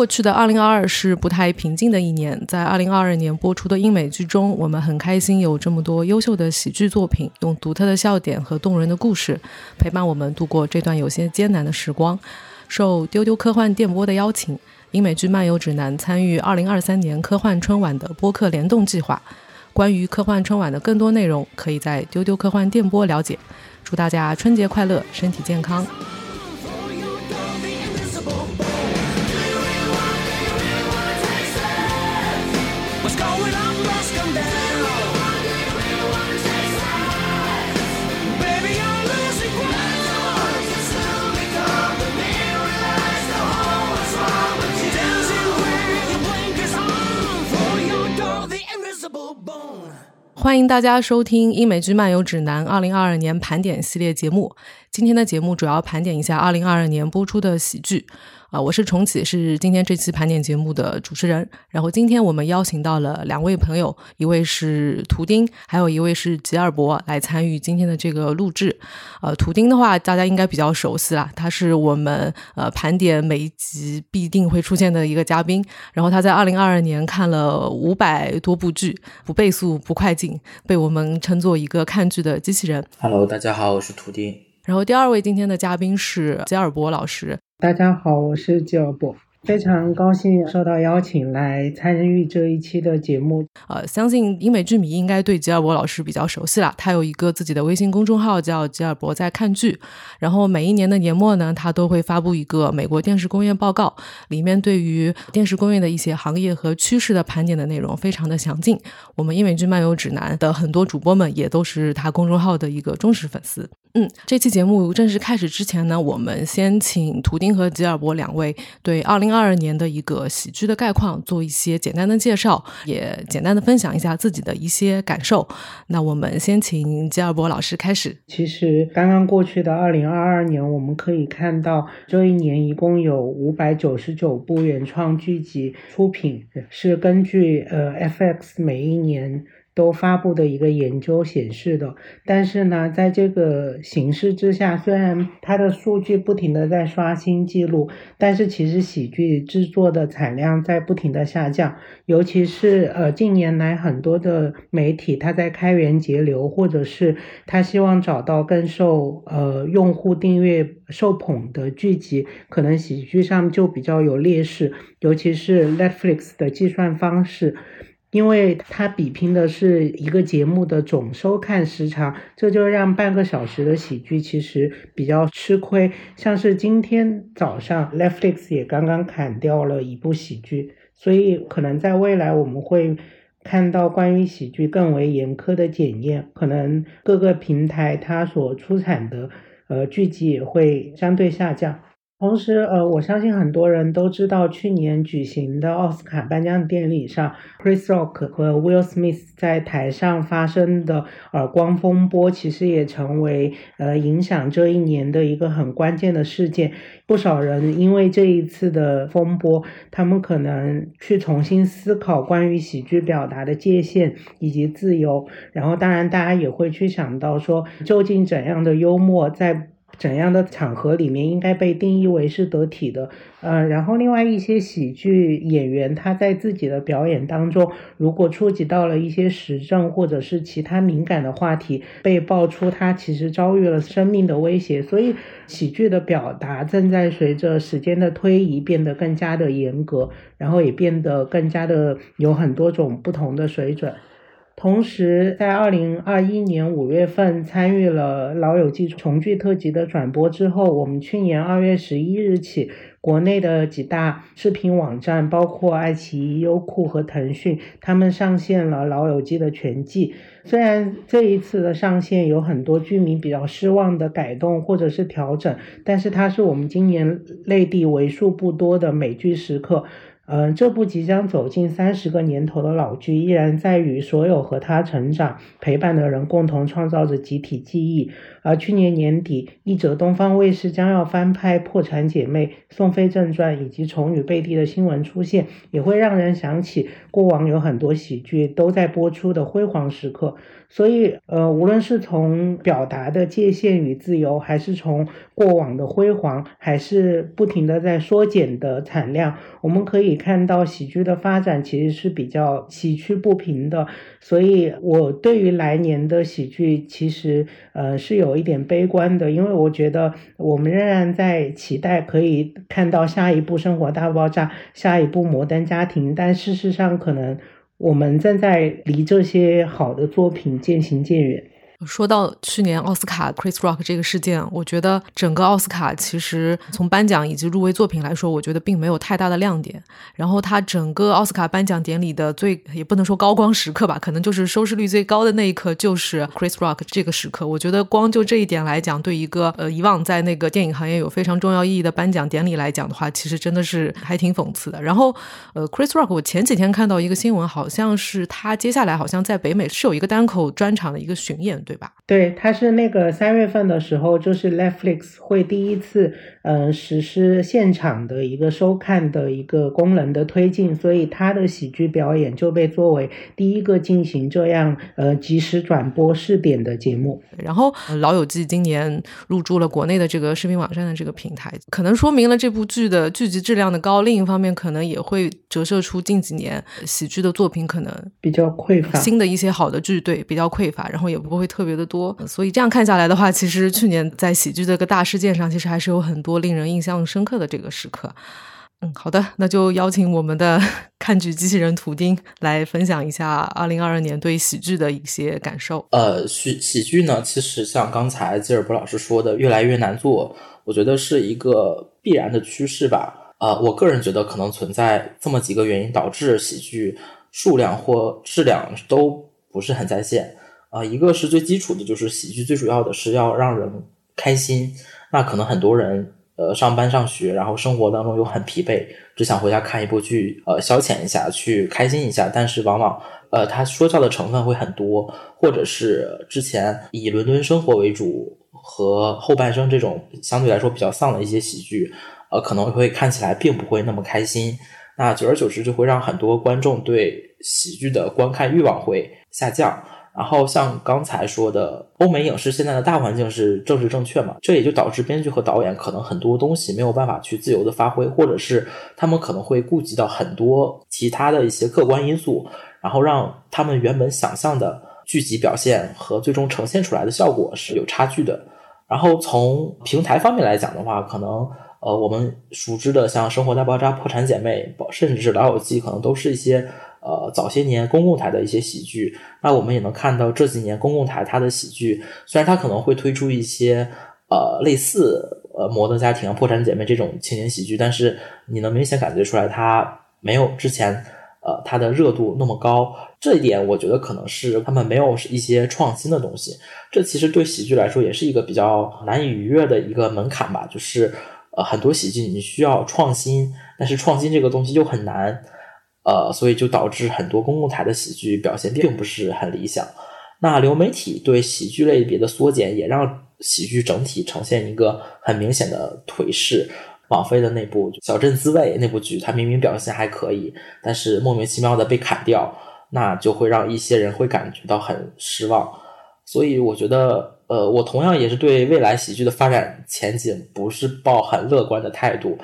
过去的二零二二是不太平静的一年，在二零二二年播出的英美剧中，我们很开心有这么多优秀的喜剧作品，用独特的笑点和动人的故事陪伴我们度过这段有些艰难的时光。受丢丢科幻电波的邀请，英美剧漫游指南参与二零二三年科幻春晚的播客联动计划。关于科幻春晚的更多内容，可以在丢丢科幻电波了解。祝大家春节快乐，身体健康！欢迎大家收听《英美剧漫游指南》二零二二年盘点系列节目。今天的节目主要盘点一下二零二二年播出的喜剧。啊，我是重启，是今天这期盘点节目的主持人。然后今天我们邀请到了两位朋友，一位是图钉，还有一位是吉尔伯来参与今天的这个录制。呃，图钉的话，大家应该比较熟悉啦，他是我们呃盘点每一集必定会出现的一个嘉宾。然后他在二零二二年看了五百多部剧，不倍速不快进，被我们称作一个看剧的机器人。Hello，大家好，我是图钉。然后第二位今天的嘉宾是吉尔伯老师。大家好，我是吉尔伯。非常高兴受到邀请来参与这一期的节目。呃，相信英美剧迷应该对吉尔伯老师比较熟悉了。他有一个自己的微信公众号叫“吉尔伯在看剧”，然后每一年的年末呢，他都会发布一个美国电视工业报告，里面对于电视工业的一些行业和趋势的盘点的内容非常的详尽。我们英美剧漫游指南的很多主播们也都是他公众号的一个忠实粉丝。嗯，这期节目正式开始之前呢，我们先请图丁和吉尔伯两位对二零二二年的一个喜剧的概况做一些简单的介绍，也简单的分享一下自己的一些感受。那我们先请吉尔伯老师开始。其实刚刚过去的二零二二年，我们可以看到这一年一共有五百九十九部原创剧集出品，是根据呃 FX 每一年。都发布的一个研究显示的，但是呢，在这个形势之下，虽然它的数据不停的在刷新记录，但是其实喜剧制作的产量在不停的下降，尤其是呃近年来很多的媒体，它在开源节流，或者是他希望找到更受呃用户订阅受捧的剧集，可能喜剧上就比较有劣势，尤其是 Netflix 的计算方式。因为它比拼的是一个节目的总收看时长，这就让半个小时的喜剧其实比较吃亏。像是今天早上，Netflix 也刚刚砍掉了一部喜剧，所以可能在未来我们会看到关于喜剧更为严苛的检验，可能各个平台它所出产的呃剧集也会相对下降。同时，呃，我相信很多人都知道，去年举行的奥斯卡颁奖典礼上，Chris Rock 和 Will Smith 在台上发生的耳光风波，其实也成为呃影响这一年的一个很关键的事件。不少人因为这一次的风波，他们可能去重新思考关于喜剧表达的界限以及自由。然后，当然，大家也会去想到说，究竟怎样的幽默在。怎样的场合里面应该被定义为是得体的？呃，然后另外一些喜剧演员他在自己的表演当中，如果触及到了一些时政或者是其他敏感的话题，被爆出他其实遭遇了生命的威胁，所以喜剧的表达正在随着时间的推移变得更加的严格，然后也变得更加的有很多种不同的水准。同时，在二零二一年五月份参与了《老友记》重聚特辑的转播之后，我们去年二月十一日起，国内的几大视频网站，包括爱奇艺、优酷和腾讯，他们上线了《老友记》的全季。虽然这一次的上线有很多剧迷比较失望的改动或者是调整，但是它是我们今年内地为数不多的美剧时刻。嗯，这部即将走进三十个年头的老剧，依然在与所有和他成长陪伴的人共同创造着集体记忆。而去年年底，一则东方卫视将要翻拍《破产姐妹》《宋飞正传》以及《宠女贝蒂》的新闻出现，也会让人想起过往有很多喜剧都在播出的辉煌时刻。所以，呃，无论是从表达的界限与自由，还是从过往的辉煌，还是不停的在缩减的产量，我们可以看到喜剧的发展其实是比较崎岖不平的。所以，我对于来年的喜剧其实，呃，是有一点悲观的，因为我觉得我们仍然在期待可以看到下一部《生活大爆炸》，下一部《摩登家庭》，但事实上可能。我们正在离这些好的作品渐行渐远。说到去年奥斯卡 Chris Rock 这个事件，我觉得整个奥斯卡其实从颁奖以及入围作品来说，我觉得并没有太大的亮点。然后他整个奥斯卡颁奖典礼的最也不能说高光时刻吧，可能就是收视率最高的那一刻就是 Chris Rock 这个时刻。我觉得光就这一点来讲，对一个呃以往在那个电影行业有非常重要意义的颁奖典礼来讲的话，其实真的是还挺讽刺的。然后呃 Chris Rock，我前几天看到一个新闻，好像是他接下来好像在北美是有一个单口专场的一个巡演。对吧？对，它是那个三月份的时候，就是 Netflix 会第一次，嗯，实施现场的一个收看的一个功能的推进，所以他的喜剧表演就被作为第一个进行这样呃即时转播试点的节目。然后，老友记今年入驻了国内的这个视频网站的这个平台，可能说明了这部剧的剧集质量的高。另一方面，可能也会折射出近几年喜剧的作品可能比较匮乏，新的一些好的剧对比较匮乏，然后也不会特。特别的多，所以这样看下来的话，其实去年在喜剧这个大事件上，其实还是有很多令人印象深刻的这个时刻。嗯，好的，那就邀请我们的 看剧机器人图丁来分享一下二零二二年对喜剧的一些感受。呃，喜喜剧呢，其实像刚才吉尔伯老师说的，越来越难做，我觉得是一个必然的趋势吧。呃，我个人觉得可能存在这么几个原因，导致喜剧数量或质量都不是很在线。啊，一个是最基础的，就是喜剧最主要的是要让人开心。那可能很多人呃上班上学，然后生活当中又很疲惫，只想回家看一部剧，呃消遣一下，去开心一下。但是往往呃他说教的成分会很多，或者是之前以伦敦生活为主和后半生这种相对来说比较丧的一些喜剧，呃可能会看起来并不会那么开心。那久而久之就会让很多观众对喜剧的观看欲望会下降。然后像刚才说的，欧美影视现在的大环境是政治正确嘛，这也就导致编剧和导演可能很多东西没有办法去自由的发挥，或者是他们可能会顾及到很多其他的一些客观因素，然后让他们原本想象的剧集表现和最终呈现出来的效果是有差距的。然后从平台方面来讲的话，可能呃我们熟知的像《生活大爆炸》《破产姐妹》，甚至是《老友记》，可能都是一些。呃，早些年公共台的一些喜剧，那我们也能看到这几年公共台它的喜剧，虽然它可能会推出一些呃类似呃《摩登家庭》《破产姐妹》这种情景喜剧，但是你能明显感觉出来，它没有之前呃它的热度那么高。这一点我觉得可能是他们没有一些创新的东西。这其实对喜剧来说也是一个比较难以逾越的一个门槛吧，就是呃很多喜剧你需要创新，但是创新这个东西又很难。呃，所以就导致很多公共台的喜剧表现并不是很理想。那流媒体对喜剧类别的缩减，也让喜剧整体呈现一个很明显的颓势。网飞的那部《小镇滋味》那部剧，它明明表现还可以，但是莫名其妙的被砍掉，那就会让一些人会感觉到很失望。所以我觉得，呃，我同样也是对未来喜剧的发展前景不是抱很乐观的态度。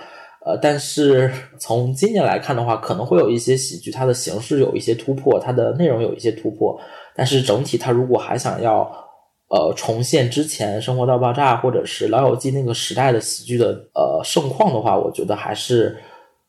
呃，但是从今年来看的话，可能会有一些喜剧，它的形式有一些突破，它的内容有一些突破。但是整体，它如果还想要呃重现之前《生活大爆炸》或者是《老友记》那个时代的喜剧的呃盛况的话，我觉得还是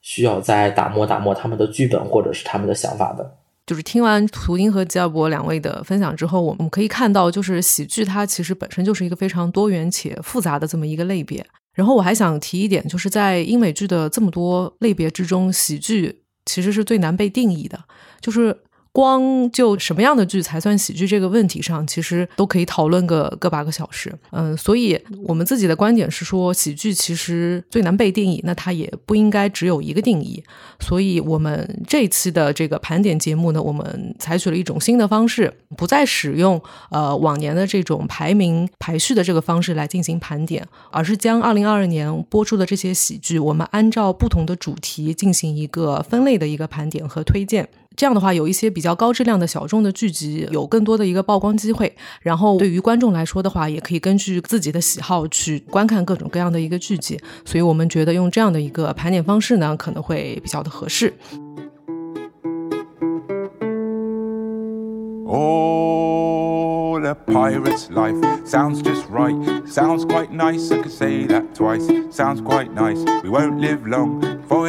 需要再打磨打磨他们的剧本或者是他们的想法的。就是听完图丁和吉尔伯两位的分享之后，我们可以看到，就是喜剧它其实本身就是一个非常多元且复杂的这么一个类别。然后我还想提一点，就是在英美剧的这么多类别之中，喜剧其实是最难被定义的。就是光就什么样的剧才算喜剧这个问题上，其实都可以讨论个个把个小时。嗯，所以我们自己的观点是说，喜剧其实最难被定义，那它也不应该只有一个定义。所以我们这一期的这个盘点节目呢，我们采取了一种新的方式，不再使用呃往年的这种排名排序的这个方式来进行盘点，而是将二零二二年播出的这些喜剧，我们按照不同的主题进行一个分类的一个盘点和推荐。这样的话，有一些比较高质量的小众的剧集，有更多的一个曝光机会。然后对于观众来说的话，也可以根据自己的喜好去观看各种各样的一个剧集。所以我们觉得用这样的一个盘点方式呢，可能会比较的合适。Oh, a pirate's life sounds just right. Sounds quite nice, I could say that twice. Sounds quite nice, we won't live long. For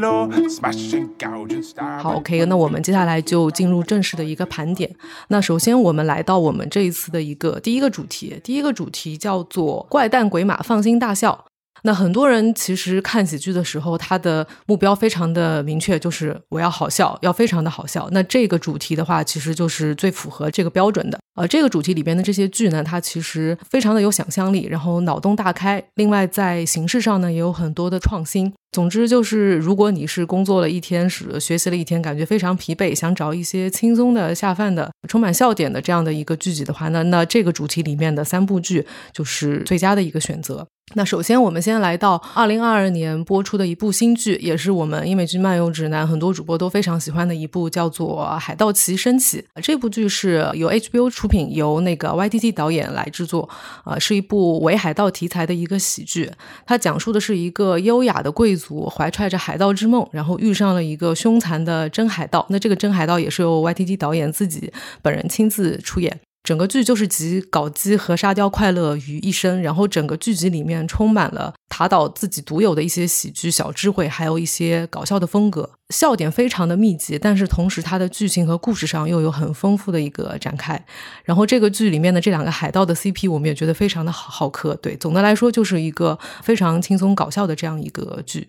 law, Smashing gouge and stab. 好，OK，那我们接下来就进入正式的一个盘点。那首先我们来到我们这一次的一个第一个主题，第一个主题叫做“怪诞鬼马放心大笑”。那很多人其实看喜剧的时候，他的目标非常的明确，就是我要好笑，要非常的好笑。那这个主题的话，其实就是最符合这个标准的。呃，这个主题里边的这些剧呢，它其实非常的有想象力，然后脑洞大开。另外在形式上呢，也有很多的创新。总之就是，如果你是工作了一天，是学习了一天，感觉非常疲惫，想找一些轻松的、下饭的、充满笑点的这样的一个剧集的话，那那这个主题里面的三部剧就是最佳的一个选择。那首先，我们先来到二零二二年播出的一部新剧，也是我们英美剧漫游指南很多主播都非常喜欢的一部，叫做《海盗旗升起》。这部剧是由 HBO 出品，由那个 YTT 导演来制作，呃，是一部伪海盗题材的一个喜剧。它讲述的是一个优雅的贵族怀揣着海盗之梦，然后遇上了一个凶残的真海盗。那这个真海盗也是由 YTT 导演自己本人亲自出演。整个剧就是集搞基和沙雕快乐于一身，然后整个剧集里面充满了塔岛自己独有的一些喜剧小智慧，还有一些搞笑的风格，笑点非常的密集。但是同时，它的剧情和故事上又有很丰富的一个展开。然后这个剧里面的这两个海盗的 CP，我们也觉得非常的好好磕。对，总的来说就是一个非常轻松搞笑的这样一个剧。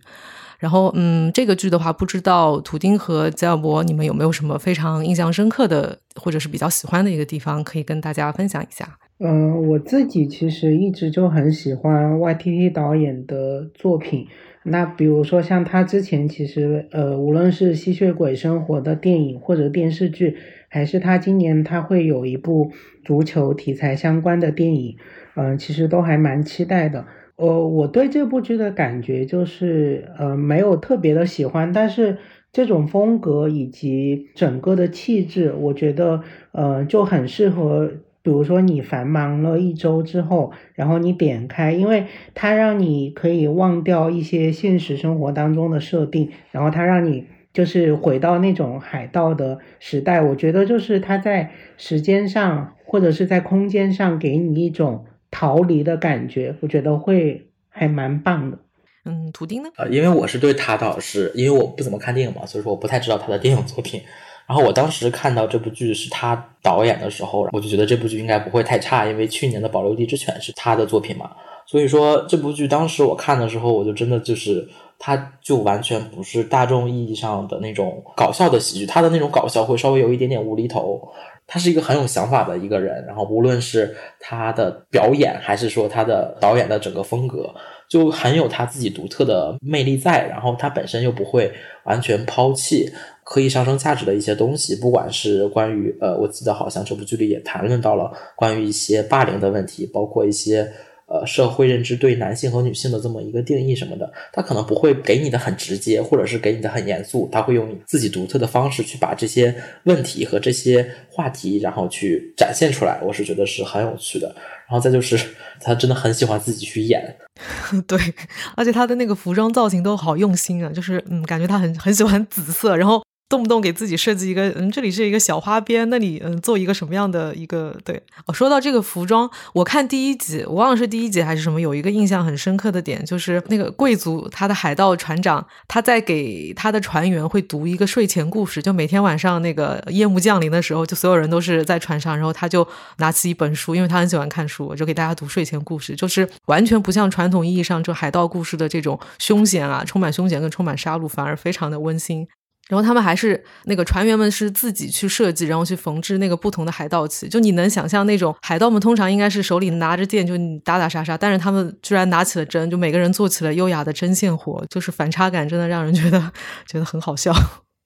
然后，嗯，这个剧的话，不知道图丁和吉尔伯，你们有没有什么非常印象深刻的，或者是比较喜欢的一个地方，可以跟大家分享一下？嗯，我自己其实一直就很喜欢 YTT 导演的作品。那比如说像他之前，其实呃，无论是吸血鬼生活的电影或者电视剧，还是他今年他会有一部足球题材相关的电影，嗯，其实都还蛮期待的。呃，我对这部剧的感觉就是，呃，没有特别的喜欢，但是这种风格以及整个的气质，我觉得，呃，就很适合，比如说你繁忙了一周之后，然后你点开，因为它让你可以忘掉一些现实生活当中的设定，然后它让你就是回到那种海盗的时代，我觉得就是它在时间上或者是在空间上给你一种。逃离的感觉，我觉得会还蛮棒的。嗯，图钉呢？呃，因为我是对塔导是因为我不怎么看电影嘛，所以说我不太知道他的电影作品。然后我当时看到这部剧是他导演的时候，我就觉得这部剧应该不会太差，因为去年的《保留地之犬》是他的作品嘛。所以说这部剧当时我看的时候，我就真的就是，他就完全不是大众意义上的那种搞笑的喜剧，他的那种搞笑会稍微有一点点无厘头。他是一个很有想法的一个人，然后无论是他的表演，还是说他的导演的整个风格，就很有他自己独特的魅力在。然后他本身又不会完全抛弃可以上升价值的一些东西，不管是关于呃，我记得好像这部剧里也谈论到了关于一些霸凌的问题，包括一些。呃，社会认知对男性和女性的这么一个定义什么的，他可能不会给你的很直接，或者是给你的很严肃，他会用自己独特的方式去把这些问题和这些话题，然后去展现出来。我是觉得是很有趣的。然后再就是，他真的很喜欢自己去演，对，而且他的那个服装造型都好用心啊，就是嗯，感觉他很很喜欢紫色，然后。动不动给自己设计一个，嗯，这里是一个小花边，那里嗯，做一个什么样的一个对？哦，说到这个服装，我看第一集，我忘了是第一集还是什么，有一个印象很深刻的点，就是那个贵族他的海盗船长，他在给他的船员会读一个睡前故事，就每天晚上那个夜幕降临的时候，就所有人都是在船上，然后他就拿起一本书，因为他很喜欢看书，就给大家读睡前故事，就是完全不像传统意义上就海盗故事的这种凶险啊，充满凶险跟充满杀戮，反而非常的温馨。然后他们还是那个船员们是自己去设计，然后去缝制那个不同的海盗旗。就你能想象那种海盗们通常应该是手里拿着剑就打打杀杀，但是他们居然拿起了针，就每个人做起了优雅的针线活，就是反差感真的让人觉得觉得很好笑。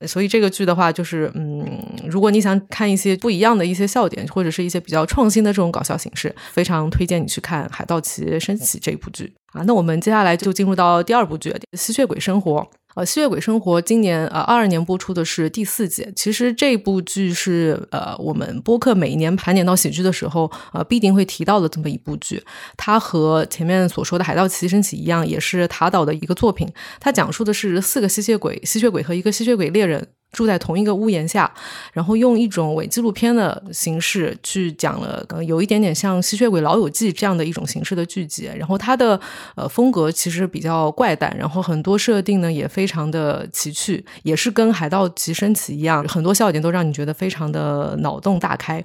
所以这个剧的话，就是嗯，如果你想看一些不一样的一些笑点，或者是一些比较创新的这种搞笑形式，非常推荐你去看《海盗旗升起》这一部剧啊。那我们接下来就进入到第二部剧《吸血鬼生活》。呃，《吸血鬼生活》今年呃二二年播出的是第四季。其实这部剧是呃我们播客每一年盘点到喜剧的时候，呃必定会提到的这么一部剧。它和前面所说的《海盗旗升起》一样，也是塔岛的一个作品。它讲述的是四个吸血鬼，吸血鬼和一个吸血鬼猎人。住在同一个屋檐下，然后用一种伪纪录片的形式去讲了，可能有一点点像《吸血鬼老友记》这样的一种形式的剧集。然后它的呃风格其实比较怪诞，然后很多设定呢也非常的奇趣，也是跟《海盗旗升起》一样，很多笑点都让你觉得非常的脑洞大开。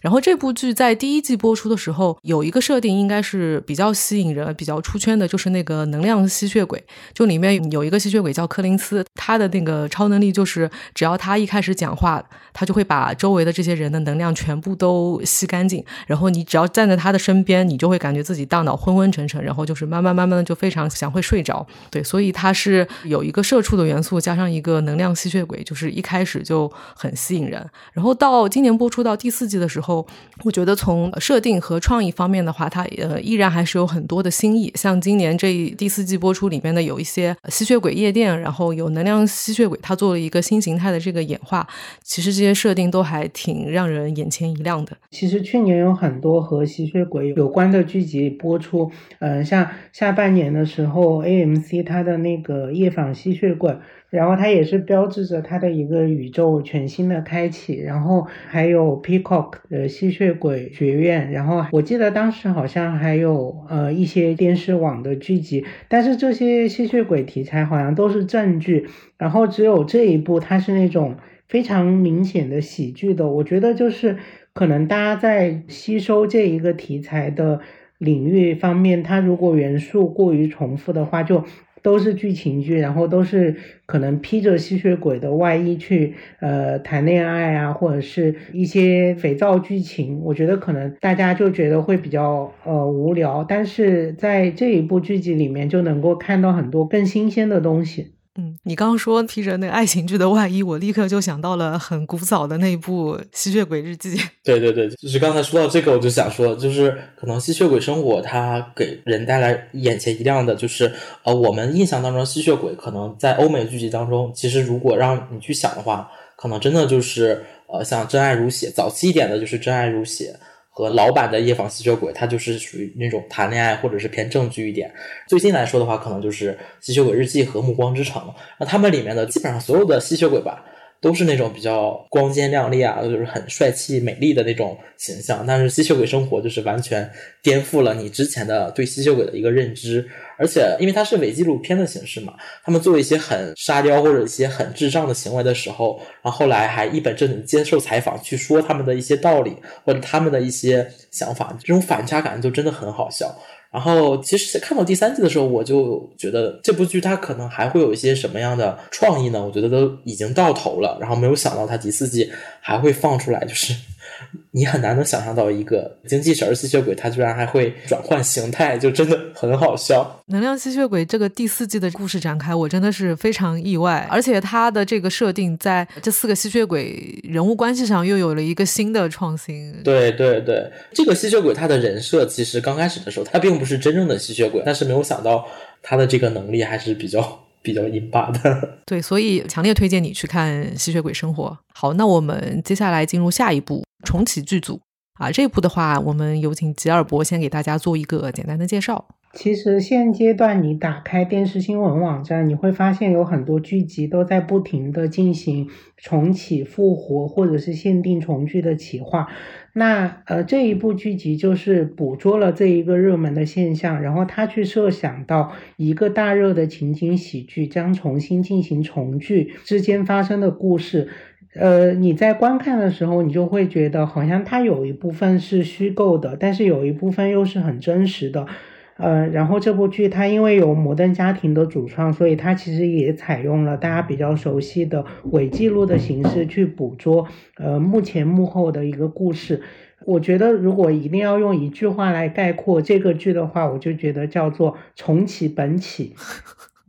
然后这部剧在第一季播出的时候，有一个设定应该是比较吸引人、比较出圈的，就是那个能量吸血鬼。就里面有一个吸血鬼叫柯林斯，他的那个超能力就是，只要他一开始讲话，他就会把周围的这些人的能量全部都吸干净。然后你只要站在他的身边，你就会感觉自己大脑昏昏沉沉，然后就是慢慢慢慢的就非常想会睡着。对，所以他是有一个社畜的元素，加上一个能量吸血鬼，就是一开始就很吸引人。然后到今年播出到第四季的时候。后，我觉得从设定和创意方面的话，它呃依然还是有很多的新意。像今年这第四季播出里面的有一些吸血鬼夜店，然后有能量吸血鬼，它做了一个新形态的这个演化。其实这些设定都还挺让人眼前一亮的。其实去年有很多和吸血鬼有关的剧集播出，嗯，像下半年的时候，AMC 它的那个夜访吸血鬼。然后它也是标志着它的一个宇宙全新的开启，然后还有 Peacock 的吸血鬼学院，然后我记得当时好像还有呃一些电视网的剧集，但是这些吸血鬼题材好像都是正剧，然后只有这一部它是那种非常明显的喜剧的，我觉得就是可能大家在吸收这一个题材的领域方面，它如果元素过于重复的话，就。都是剧情剧，然后都是可能披着吸血鬼的外衣去呃谈恋爱啊，或者是一些肥皂剧情。我觉得可能大家就觉得会比较呃无聊，但是在这一部剧集里面就能够看到很多更新鲜的东西。嗯，你刚刚说披着那个爱情剧的外衣，我立刻就想到了很古早的那部《吸血鬼日记》。对对对，就是刚才说到这个，我就想说，就是可能《吸血鬼生活》它给人带来眼前一亮的，就是呃，我们印象当中吸血鬼可能在欧美剧集当中，其实如果让你去想的话，可能真的就是呃，像《真爱如血》，早期一点的就是《真爱如血》。和老版的夜访吸血鬼，它就是属于那种谈恋爱或者是偏正剧一点。最近来说的话，可能就是吸血鬼日记和暮光之城。那他们里面的基本上所有的吸血鬼吧。都是那种比较光鲜亮丽啊，就是很帅气美丽的那种形象。但是吸血鬼生活就是完全颠覆了你之前的对吸血鬼的一个认知。而且因为它是伪纪录片的形式嘛，他们做一些很沙雕或者一些很智障的行为的时候，然后后来还一本正经接受采访去说他们的一些道理或者他们的一些想法，这种反差感就真的很好笑。然后，其实看到第三季的时候，我就觉得这部剧它可能还会有一些什么样的创意呢？我觉得都已经到头了。然后没有想到它第四季还会放出来，就是。你很难能想象到一个精气神吸血鬼，他居然还会转换形态，就真的很好笑。能量吸血鬼这个第四季的故事展开，我真的是非常意外，而且它的这个设定在这四个吸血鬼人物关系上又有了一个新的创新。对对对，这个吸血鬼他的人设其实刚开始的时候，他并不是真正的吸血鬼，但是没有想到他的这个能力还是比较。比较阴巴的，对，所以强烈推荐你去看《吸血鬼生活》。好，那我们接下来进入下一步，重启剧组啊。这一部的话，我们有请吉尔伯先给大家做一个简单的介绍。其实现阶段你打开电视新闻网站，你会发现有很多剧集都在不停的进行重启、复活或者是限定重聚的企划。那呃这一部剧集就是捕捉了这一个热门的现象，然后他去设想到一个大热的情景喜剧将重新进行重聚之间发生的故事。呃，你在观看的时候，你就会觉得好像它有一部分是虚构的，但是有一部分又是很真实的。呃，然后这部剧它因为有摩登家庭的主创，所以它其实也采用了大家比较熟悉的伪记录的形式去捕捉呃幕前幕后的一个故事。我觉得如果一定要用一句话来概括这个剧的话，我就觉得叫做重启本起。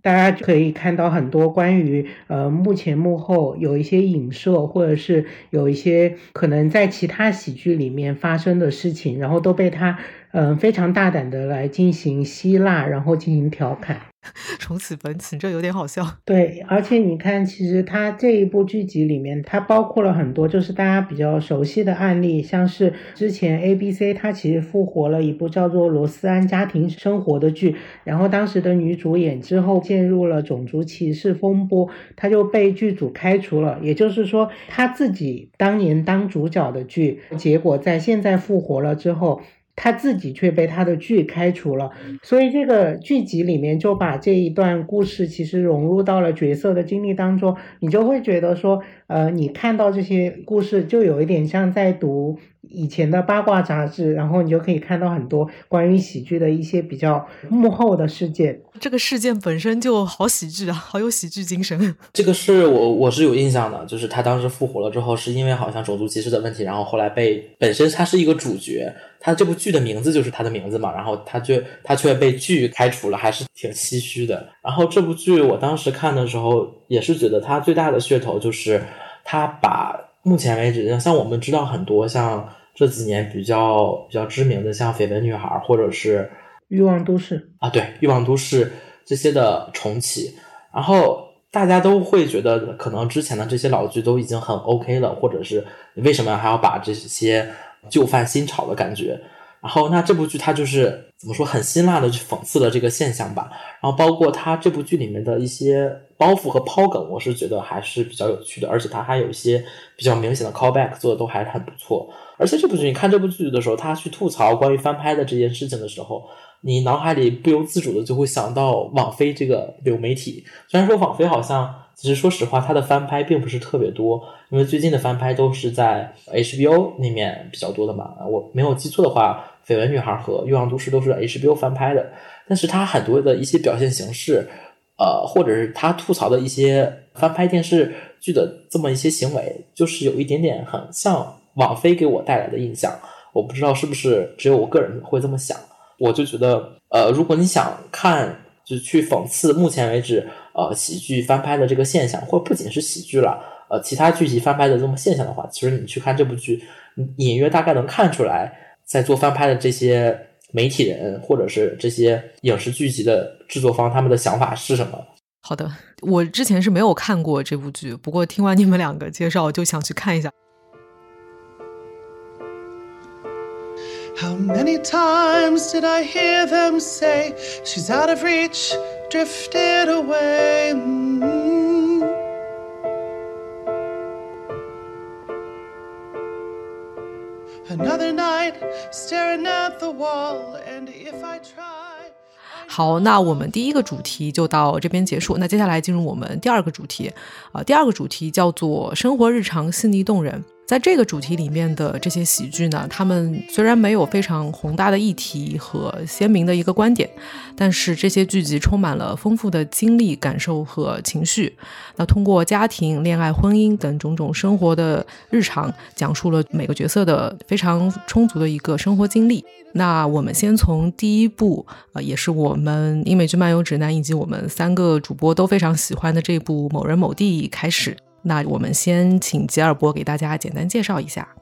大家可以看到很多关于呃幕前幕后有一些影射，或者是有一些可能在其他喜剧里面发生的事情，然后都被他嗯非常大胆的来进行吸纳，然后进行调侃。重启本此，这有点好笑。对，而且你看，其实它这一部剧集里面，它包括了很多就是大家比较熟悉的案例，像是之前 A B C 它其实复活了一部叫做《罗斯安家庭生活》的剧，然后当时的女主演之后陷入了种族歧视风波，她就被剧组开除了。也就是说，她自己当年当主角的剧，结果在现在复活了之后。他自己却被他的剧开除了，所以这个剧集里面就把这一段故事其实融入到了角色的经历当中，你就会觉得说，呃，你看到这些故事就有一点像在读。以前的八卦杂志，然后你就可以看到很多关于喜剧的一些比较幕后的事件。这个事件本身就好喜剧啊，好有喜剧精神。这个是我我是有印象的，就是他当时复活了之后，是因为好像种族歧视的问题，然后后来被本身他是一个主角，他这部剧的名字就是他的名字嘛，然后他却他却被剧开除了，还是挺唏嘘的。然后这部剧我当时看的时候，也是觉得他最大的噱头就是他把。目前为止，像我们知道很多，像这几年比较比较知名的，像《绯闻女孩》或者是《欲望都市》啊，对，《欲望都市》这些的重启，然后大家都会觉得，可能之前的这些老剧都已经很 OK 了，或者是为什么还要把这些旧饭新炒的感觉？然后，那这部剧它就是怎么说，很辛辣的去讽刺了这个现象吧。然后，包括它这部剧里面的一些包袱和抛梗，我是觉得还是比较有趣的。而且，它还有一些比较明显的 callback，做的都还是很不错。而且，这部剧你看这部剧的时候，他去吐槽关于翻拍的这件事情的时候，你脑海里不由自主的就会想到网飞这个流媒体。虽然说网飞好像，其实说实话，它的翻拍并不是特别多，因为最近的翻拍都是在 HBO 那面比较多的嘛。我没有记错的话。绯闻女孩和欲望都市都是 HBO 翻拍的，但是它很多的一些表现形式，呃，或者是他吐槽的一些翻拍电视剧的这么一些行为，就是有一点点很像网飞给我带来的印象。我不知道是不是只有我个人会这么想，我就觉得，呃，如果你想看，就去讽刺目前为止呃喜剧翻拍的这个现象，或不仅是喜剧了，呃，其他剧集翻拍的这么现象的话，其实你去看这部剧，隐约大概能看出来。在做翻拍的这些媒体人，或者是这些影视剧集的制作方，他们的想法是什么？好的，我之前是没有看过这部剧，不过听完你们两个介绍，我就想去看一下。How many times did I hear them say she's out of reach, drifted away? Another night staring at the wall, and if I try. 好，那我们第一个主题就到这边结束。那接下来进入我们第二个主题，啊，第二个主题叫做生活日常细腻动人。在这个主题里面的这些喜剧呢，他们虽然没有非常宏大的议题和鲜明的一个观点，但是这些剧集充满了丰富的经历、感受和情绪。那通过家庭、恋爱、婚姻等种种生活的日常，讲述了每个角色的非常充足的一个生活经历。那我们先从第一部，呃，也是我们英美剧漫游指南以及我们三个主播都非常喜欢的这部《某人某地》开始。那我们先请吉尔伯给大家简单介绍一下《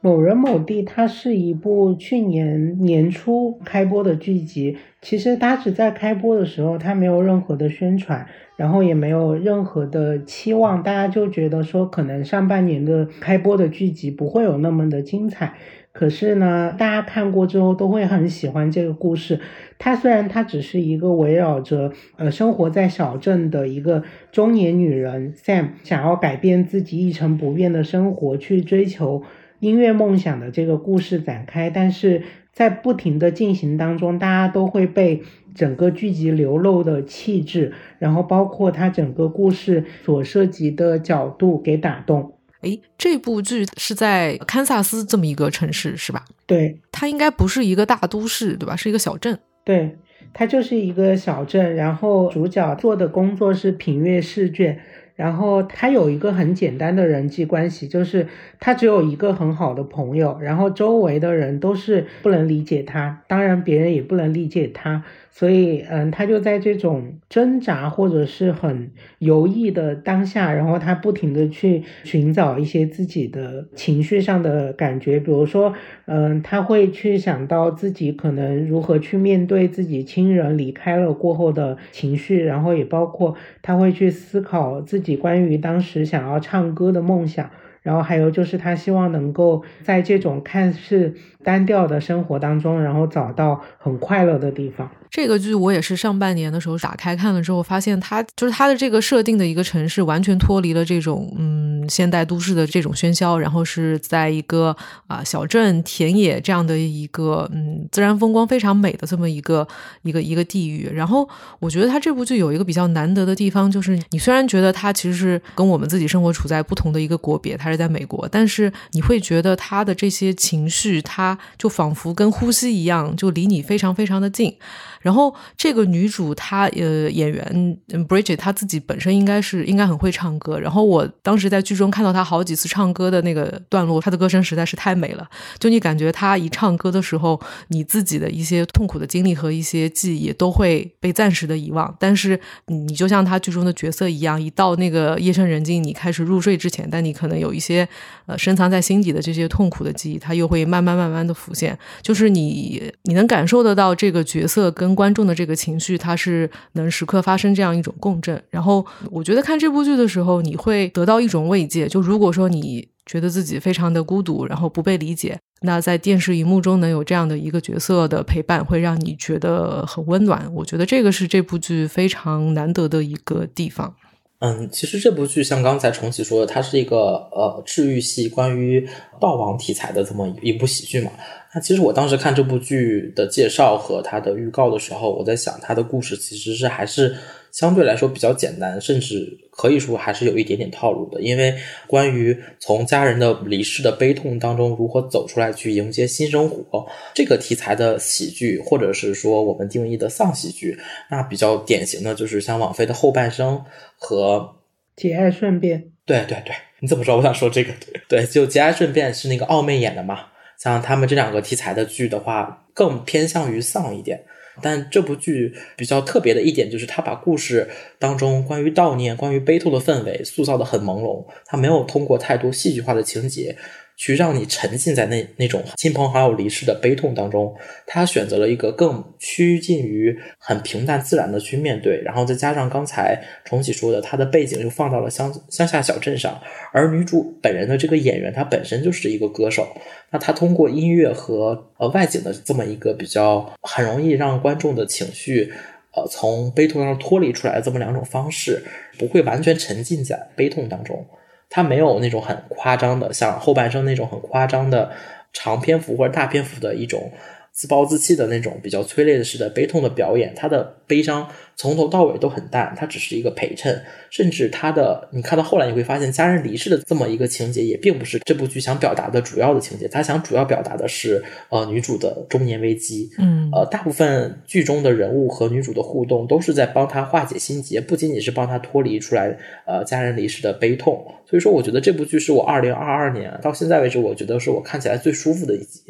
某人某地》。它是一部去年年初开播的剧集。其实它只在开播的时候，它没有任何的宣传，然后也没有任何的期望，大家就觉得说可能上半年的开播的剧集不会有那么的精彩。可是呢，大家看过之后都会很喜欢这个故事。它虽然它只是一个围绕着呃生活在小镇的一个中年女人 Sam 想要改变自己一成不变的生活，去追求音乐梦想的这个故事展开，但是在不停的进行当中，大家都会被整个剧集流露的气质，然后包括它整个故事所涉及的角度给打动。哎，这部剧是在堪萨斯这么一个城市，是吧？对，它应该不是一个大都市，对吧？是一个小镇。对，它就是一个小镇，然后主角做的工作是品阅试卷。然后他有一个很简单的人际关系，就是他只有一个很好的朋友，然后周围的人都是不能理解他，当然别人也不能理解他。所以，嗯，他就在这种挣扎或者是很犹豫的当下，然后他不停的去寻找一些自己的情绪上的感觉，比如说，嗯，他会去想到自己可能如何去面对自己亲人离开了过后的情绪，然后也包括他会去思考自己关于当时想要唱歌的梦想。然后还有就是，他希望能够在这种看似单调的生活当中，然后找到很快乐的地方。这个剧我也是上半年的时候打开看了之后，发现它就是它的这个设定的一个城市，完全脱离了这种嗯现代都市的这种喧嚣，然后是在一个啊小镇田野这样的一个嗯自然风光非常美的这么一个一个一个地域。然后我觉得它这部剧有一个比较难得的地方，就是你虽然觉得它其实是跟我们自己生活处在不同的一个国别，它是在美国，但是你会觉得它的这些情绪，它就仿佛跟呼吸一样，就离你非常非常的近。然后这个女主她呃演员 Bridget 她自己本身应该是应该很会唱歌。然后我当时在剧中看到她好几次唱歌的那个段落，她的歌声实在是太美了。就你感觉她一唱歌的时候，你自己的一些痛苦的经历和一些记忆都会被暂时的遗忘。但是你就像她剧中的角色一样，一到那个夜深人静，你开始入睡之前，但你可能有一些呃深藏在心底的这些痛苦的记忆，它又会慢慢慢慢的浮现。就是你你能感受得到这个角色跟观众的这个情绪，它是能时刻发生这样一种共振。然后，我觉得看这部剧的时候，你会得到一种慰藉。就如果说你觉得自己非常的孤独，然后不被理解，那在电视荧幕中能有这样的一个角色的陪伴，会让你觉得很温暖。我觉得这个是这部剧非常难得的一个地方。嗯，其实这部剧像刚才重启说的，它是一个呃治愈系关于暴王题材的这么一部喜剧嘛。那其实我当时看这部剧的介绍和它的预告的时候，我在想它的故事其实是还是相对来说比较简单，甚至可以说还是有一点点套路的。因为关于从家人的离世的悲痛当中如何走出来去迎接新生活这个题材的喜剧，或者是说我们定义的丧喜剧，那比较典型的就是像王菲的后半生和《节哀顺变》。对对对，你怎么说？我想说这个，对，就《节哀顺变》是那个奥妹演的嘛。像他们这两个题材的剧的话，更偏向于丧一点。但这部剧比较特别的一点就是，它把故事当中关于悼念、关于悲痛的氛围塑造的很朦胧，它没有通过太多戏剧化的情节。去让你沉浸在那那种亲朋好友离世的悲痛当中，他选择了一个更趋近于很平淡自然的去面对，然后再加上刚才重启说的，他的背景又放到了乡乡下小镇上，而女主本人的这个演员，她本身就是一个歌手，那她通过音乐和呃外景的这么一个比较很容易让观众的情绪呃从悲痛当中脱离出来的这么两种方式，不会完全沉浸在悲痛当中。他没有那种很夸张的，像后半生那种很夸张的长篇幅或者大篇幅的一种。自暴自弃的那种比较催泪的式的悲痛的表演，他的悲伤从头到尾都很淡，他只是一个陪衬，甚至他的你看到后来你会发现，家人离世的这么一个情节也并不是这部剧想表达的主要的情节，他想主要表达的是呃女主的中年危机，嗯，呃大部分剧中的人物和女主的互动都是在帮他化解心结，不仅仅是帮他脱离出来呃家人离世的悲痛，所以说我觉得这部剧是我二零二二年到现在为止我觉得是我看起来最舒服的一集。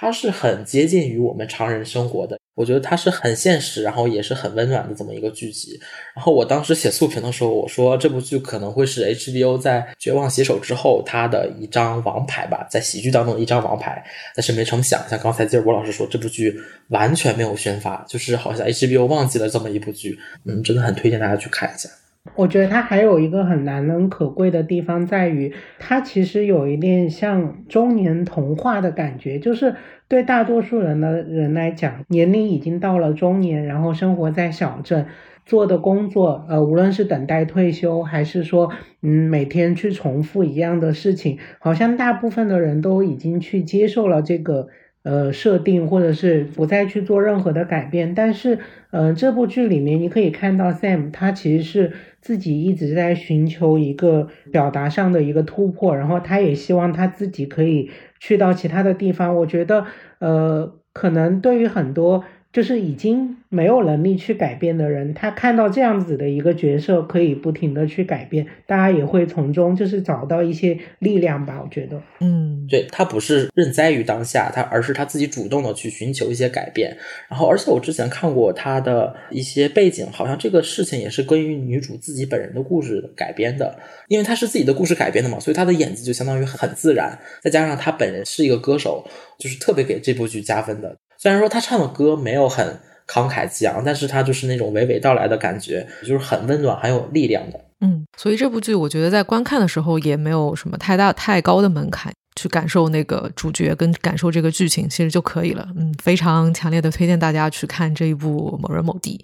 它是很接近于我们常人生活的，我觉得它是很现实，然后也是很温暖的这么一个剧集。然后我当时写速评的时候，我说这部剧可能会是 HBO 在《绝望写手》之后它的一张王牌吧，在喜剧当中的一张王牌。但是没成想，像刚才吉尔波老师说，这部剧完全没有宣发，就是好像 HBO 忘记了这么一部剧。嗯，真的很推荐大家去看一下。我觉得它还有一个很难能可贵的地方，在于它其实有一点像中年童话的感觉，就是对大多数人的人来讲，年龄已经到了中年，然后生活在小镇，做的工作，呃，无论是等待退休，还是说，嗯，每天去重复一样的事情，好像大部分的人都已经去接受了这个。呃，设定或者是不再去做任何的改变，但是，呃，这部剧里面你可以看到 Sam 他其实是自己一直在寻求一个表达上的一个突破，然后他也希望他自己可以去到其他的地方。我觉得，呃，可能对于很多就是已经没有能力去改变的人，他看到这样子的一个角色，可以不停的去改变，大家也会从中就是找到一些力量吧。我觉得，嗯，对他不是认栽于当下，他而是他自己主动的去寻求一些改变。然后，而且我之前看过他的一些背景，好像这个事情也是根据女主自己本人的故事改编的，因为他是自己的故事改编的嘛，所以他的演技就相当于很自然，再加上他本人是一个歌手，就是特别给这部剧加分的。虽然说他唱的歌没有很慷慨激昂，但是他就是那种娓娓道来的感觉，就是很温暖、很有力量的。嗯，所以这部剧我觉得在观看的时候也没有什么太大太高的门槛，去感受那个主角跟感受这个剧情其实就可以了。嗯，非常强烈的推荐大家去看这一部《某人某地》。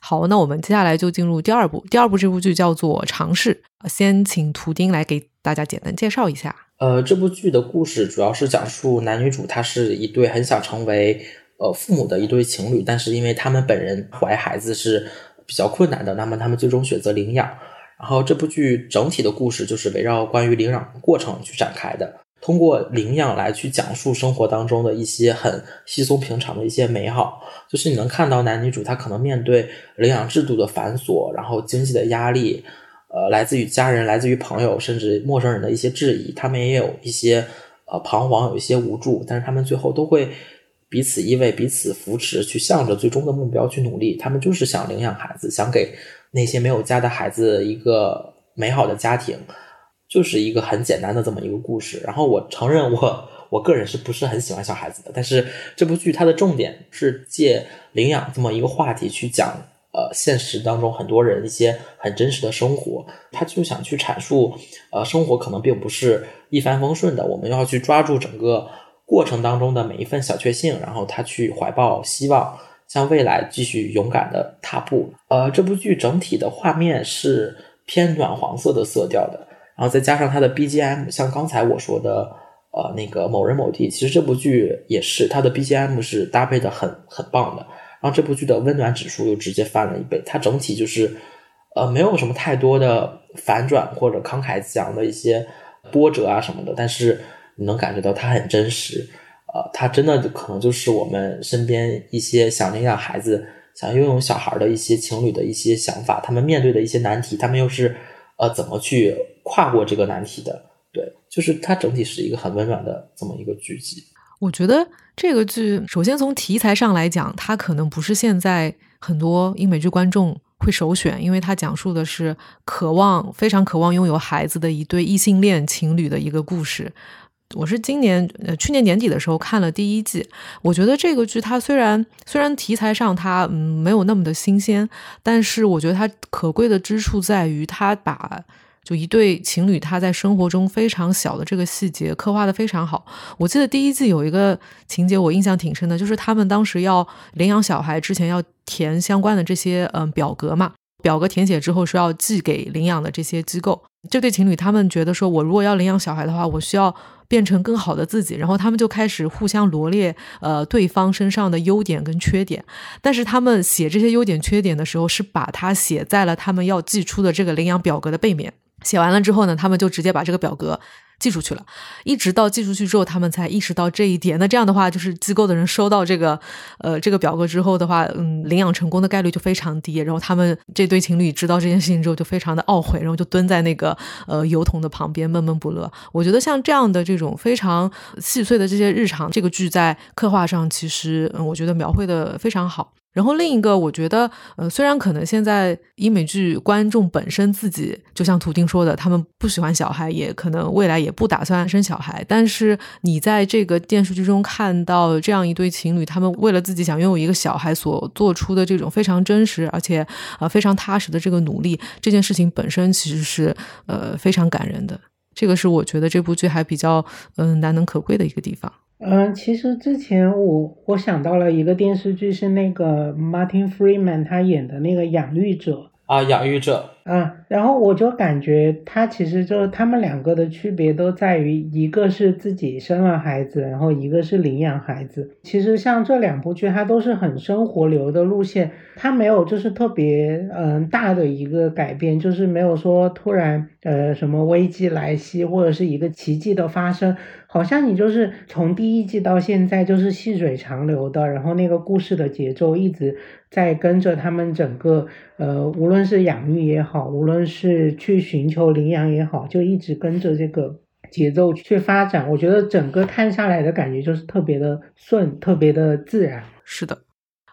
好，那我们接下来就进入第二部。第二部这部剧叫做《尝试》，先请图丁来给大家简单介绍一下。呃，这部剧的故事主要是讲述男女主他是一对很想成为呃父母的一对情侣，但是因为他们本人怀孩子是比较困难的，那么他们最终选择领养。然后这部剧整体的故事就是围绕关于领养过程去展开的，通过领养来去讲述生活当中的一些很稀松平常的一些美好。就是你能看到男女主他可能面对领养制度的繁琐，然后经济的压力。呃，来自于家人、来自于朋友，甚至陌生人的一些质疑，他们也有一些呃彷徨，有一些无助，但是他们最后都会彼此依偎、彼此扶持，去向着最终的目标去努力。他们就是想领养孩子，想给那些没有家的孩子一个美好的家庭，就是一个很简单的这么一个故事。然后我承认，我我个人是不是很喜欢小孩子的，但是这部剧它的重点是借领养这么一个话题去讲。呃，现实当中很多人一些很真实的生活，他就想去阐述，呃，生活可能并不是一帆风顺的，我们要去抓住整个过程当中的每一份小确幸，然后他去怀抱希望，向未来继续勇敢的踏步。呃，这部剧整体的画面是偏暖黄色的色调的，然后再加上它的 BGM，像刚才我说的，呃，那个某人某地，其实这部剧也是它的 BGM 是搭配的很很棒的。然后这部剧的温暖指数又直接翻了一倍，它整体就是，呃，没有什么太多的反转或者慷慨激昂的一些波折啊什么的，但是你能感觉到它很真实，呃，它真的可能就是我们身边一些想领养孩子、想拥有小孩的一些情侣的一些想法，他们面对的一些难题，他们又是呃怎么去跨过这个难题的？对，就是它整体是一个很温暖的这么一个剧集。我觉得这个剧，首先从题材上来讲，它可能不是现在很多英美剧观众会首选，因为它讲述的是渴望、非常渴望拥有孩子的一对异性恋情侣的一个故事。我是今年呃去年年底的时候看了第一季，我觉得这个剧它虽然虽然题材上它嗯没有那么的新鲜，但是我觉得它可贵的之处在于它把。就一对情侣，他在生活中非常小的这个细节刻画的非常好。我记得第一季有一个情节我印象挺深的，就是他们当时要领养小孩之前要填相关的这些嗯表格嘛，表格填写之后是要寄给领养的这些机构。这对情侣他们觉得说，我如果要领养小孩的话，我需要变成更好的自己，然后他们就开始互相罗列呃对方身上的优点跟缺点。但是他们写这些优点缺点的时候，是把它写在了他们要寄出的这个领养表格的背面。写完了之后呢，他们就直接把这个表格寄出去了。一直到寄出去之后，他们才意识到这一点。那这样的话，就是机构的人收到这个呃这个表格之后的话，嗯，领养成功的概率就非常低。然后他们这对情侣知道这件事情之后，就非常的懊悔，然后就蹲在那个呃邮筒的旁边闷闷不乐。我觉得像这样的这种非常细碎的这些日常，这个剧在刻画上其实嗯，我觉得描绘的非常好。然后另一个，我觉得，呃，虽然可能现在英美剧观众本身自己，就像图丁说的，他们不喜欢小孩，也可能未来也不打算生小孩。但是你在这个电视剧中看到这样一对情侣，他们为了自己想拥有一个小孩所做出的这种非常真实而且呃非常踏实的这个努力，这件事情本身其实是呃非常感人的。这个是我觉得这部剧还比较嗯难能可贵的一个地方。嗯，其实之前我我想到了一个电视剧，是那个 Martin Freeman 他演的那个《养育者》啊，《养育者》嗯，然后我就感觉他其实就是他们两个的区别都在于，一个是自己生了孩子，然后一个是领养孩子。其实像这两部剧，它都是很生活流的路线，它没有就是特别嗯大的一个改变，就是没有说突然呃什么危机来袭或者是一个奇迹的发生，好像你就是从第一季到现在就是细水长流的，然后那个故事的节奏一直在跟着他们整个呃无论是养育也好。无论是去寻求领养也好，就一直跟着这个节奏去发展。我觉得整个看下来的感觉就是特别的顺，特别的自然。是的，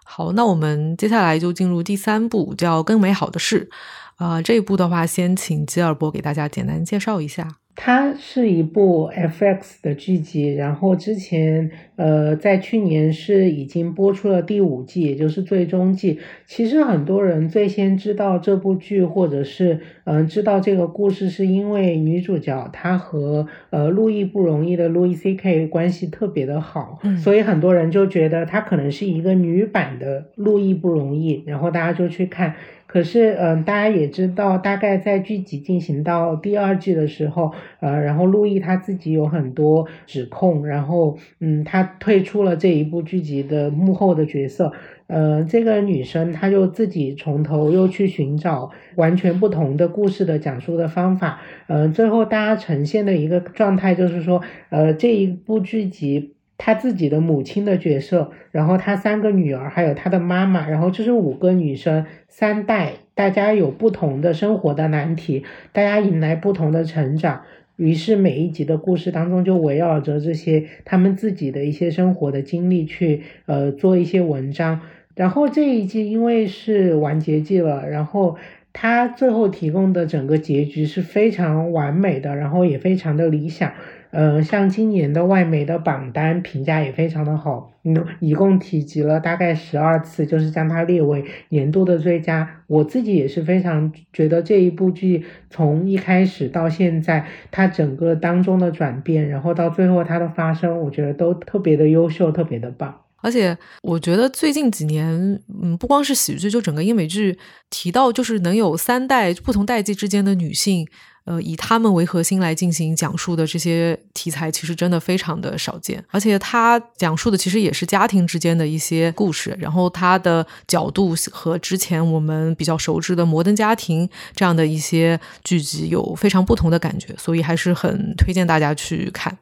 好，那我们接下来就进入第三步，叫《更美好的事》。啊，这一步的话，先请吉尔伯给大家简单介绍一下。它是一部 FX 的剧集，然后之前呃在去年是已经播出了第五季，也就是最终季。其实很多人最先知道这部剧，或者是嗯知道这个故事，是因为女主角她和呃路易不容易的路易 C.K 关系特别的好，所以很多人就觉得她可能是一个女版的路易不容易，然后大家就去看。可是，嗯，大家也知道，大概在剧集进行到第二季的时候，呃，然后路易他自己有很多指控，然后，嗯，他退出了这一部剧集的幕后的角色，呃，这个女生她就自己从头又去寻找完全不同的故事的讲述的方法，呃，最后大家呈现的一个状态就是说，呃，这一部剧集。他自己的母亲的角色，然后他三个女儿，还有他的妈妈，然后这是五个女生，三代，大家有不同的生活的难题，大家迎来不同的成长，于是每一集的故事当中就围绕着这些他们自己的一些生活的经历去呃做一些文章，然后这一季因为是完结季了，然后他最后提供的整个结局是非常完美的，然后也非常的理想。呃，像今年的外媒的榜单评价也非常的好，嗯，一共提及了大概十二次，就是将它列为年度的最佳。我自己也是非常觉得这一部剧从一开始到现在，它整个当中的转变，然后到最后它的发生，我觉得都特别的优秀，特别的棒。而且我觉得最近几年，嗯，不光是喜剧，就整个英美剧提到，就是能有三代不同代际之间的女性。呃，以他们为核心来进行讲述的这些题材，其实真的非常的少见。而且他讲述的其实也是家庭之间的一些故事，然后他的角度和之前我们比较熟知的《摩登家庭》这样的一些剧集有非常不同的感觉，所以还是很推荐大家去看。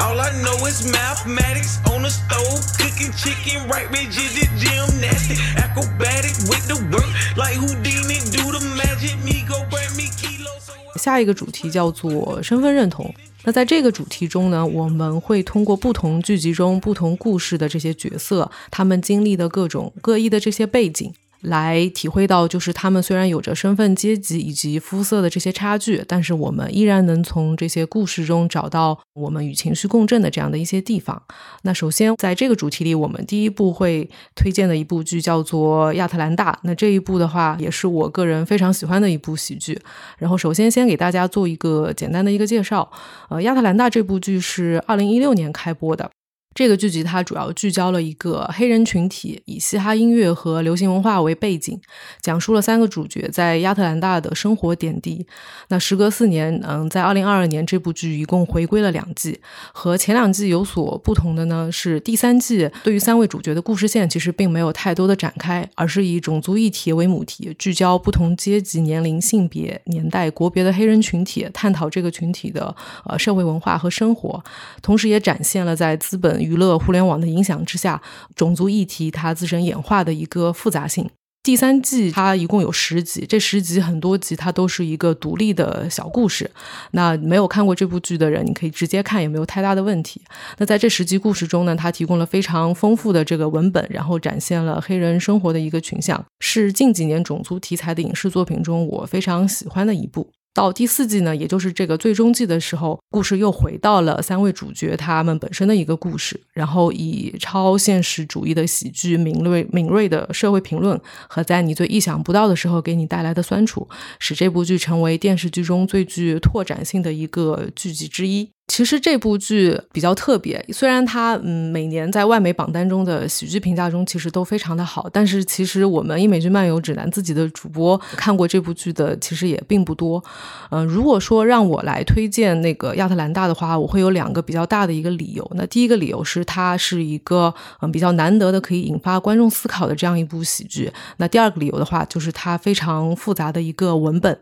All i know is mathematics on the stove cooking chicken right where jizzy jim nasty Acrobatic with the world like houdini do the magic. Me go bring me kilos 下一个主题叫做身份认同。那在这个主题中呢我们会通过不同剧集中不同故事的这些角色他们经历的各种各异的这些背景来体会到，就是他们虽然有着身份、阶级以及肤色的这些差距，但是我们依然能从这些故事中找到我们与情绪共振的这样的一些地方。那首先，在这个主题里，我们第一部会推荐的一部剧叫做《亚特兰大》。那这一部的话，也是我个人非常喜欢的一部喜剧。然后，首先先给大家做一个简单的一个介绍。呃，《亚特兰大》这部剧是二零一六年开播的。这个剧集它主要聚焦了一个黑人群体，以嘻哈音乐和流行文化为背景，讲述了三个主角在亚特兰大的生活点滴。那时隔四年，嗯，在二零二二年，这部剧一共回归了两季。和前两季有所不同的呢，是第三季对于三位主角的故事线其实并没有太多的展开，而是以种族议题为母题，聚焦不同阶级、年龄、性别、年代、国别的黑人群体，探讨这个群体的呃社会文化和生活，同时也展现了在资本。娱乐互联网的影响之下，种族议题它自身演化的一个复杂性。第三季它一共有十集，这十集很多集它都是一个独立的小故事。那没有看过这部剧的人，你可以直接看，也没有太大的问题。那在这十集故事中呢，它提供了非常丰富的这个文本，然后展现了黑人生活的一个群像，是近几年种族题材的影视作品中我非常喜欢的一部。到第四季呢，也就是这个最终季的时候，故事又回到了三位主角他们本身的一个故事，然后以超现实主义的喜剧、敏锐敏锐的社会评论和在你最意想不到的时候给你带来的酸楚，使这部剧成为电视剧中最具拓展性的一个剧集之一。其实这部剧比较特别，虽然它嗯每年在外媒榜单中的喜剧评价中其实都非常的好，但是其实我们英美剧漫游指南自己的主播看过这部剧的其实也并不多。嗯，如果说让我来推荐那个亚特兰大的话，我会有两个比较大的一个理由。那第一个理由是它是一个嗯比较难得的可以引发观众思考的这样一部喜剧。那第二个理由的话，就是它非常复杂的一个文本。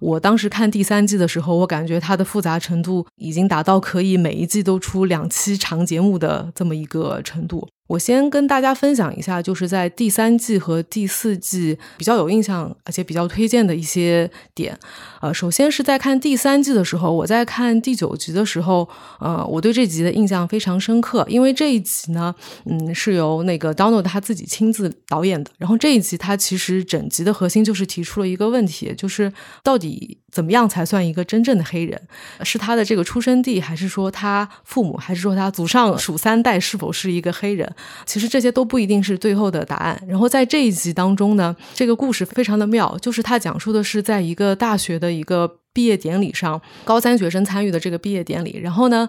我当时看第三季的时候，我感觉它的复杂程度已经达到可以每一季都出两期长节目的这么一个程度。我先跟大家分享一下，就是在第三季和第四季比较有印象，而且比较推荐的一些点。呃，首先是在看第三季的时候，我在看第九集的时候，呃，我对这集的印象非常深刻，因为这一集呢，嗯，是由那个 Donald 他自己亲自导演的。然后这一集他其实整集的核心就是提出了一个问题，就是到底怎么样才算一个真正的黑人？是他的这个出生地，还是说他父母，还是说他祖上数三代是否是一个黑人？其实这些都不一定是最后的答案。然后在这一集当中呢，这个故事非常的妙，就是他讲述的是在一个大学的一个毕业典礼上，高三学生参与的这个毕业典礼。然后呢，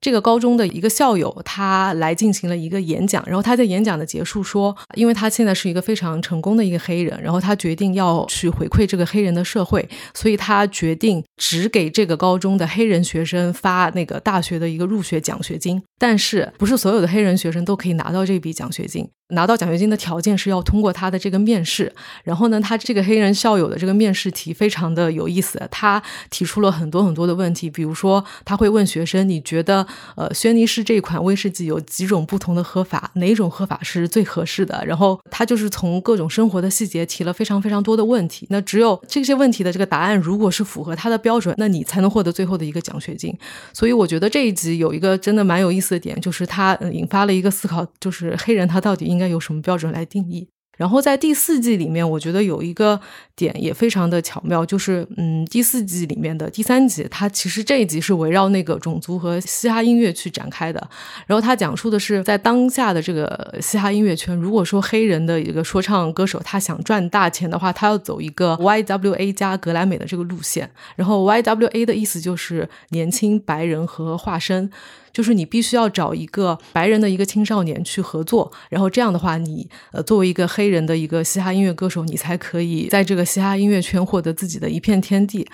这个高中的一个校友他来进行了一个演讲，然后他在演讲的结束说，因为他现在是一个非常成功的一个黑人，然后他决定要去回馈这个黑人的社会，所以他决定只给这个高中的黑人学生发那个大学的一个入学奖学金。但是不是所有的黑人学生都可以拿到这笔奖学金？拿到奖学金的条件是要通过他的这个面试。然后呢，他这个黑人校友的这个面试题非常的有意思，他提出了很多很多的问题，比如说他会问学生：“你觉得呃，轩尼诗这款威士忌有几种不同的喝法？哪种喝法是最合适的？”然后他就是从各种生活的细节提了非常非常多的问题。那只有这些问题的这个答案如果是符合他的标准，那你才能获得最后的一个奖学金。所以我觉得这一集有一个真的蛮有意思。的点就是它引发了一个思考，就是黑人他到底应该有什么标准来定义？然后在第四季里面，我觉得有一个点也非常的巧妙，就是嗯，第四季里面的第三集，它其实这一集是围绕那个种族和嘻哈音乐去展开的。然后它讲述的是在当下的这个嘻哈音乐圈，如果说黑人的一个说唱歌手他想赚大钱的话，他要走一个 YWA 加格莱美的这个路线。然后 YWA 的意思就是年轻白人和化身。就是你必须要找一个白人的一个青少年去合作，然后这样的话，你呃作为一个黑人的一个嘻哈音乐歌手，你才可以在这个嘻哈音乐圈获得自己的一片天地。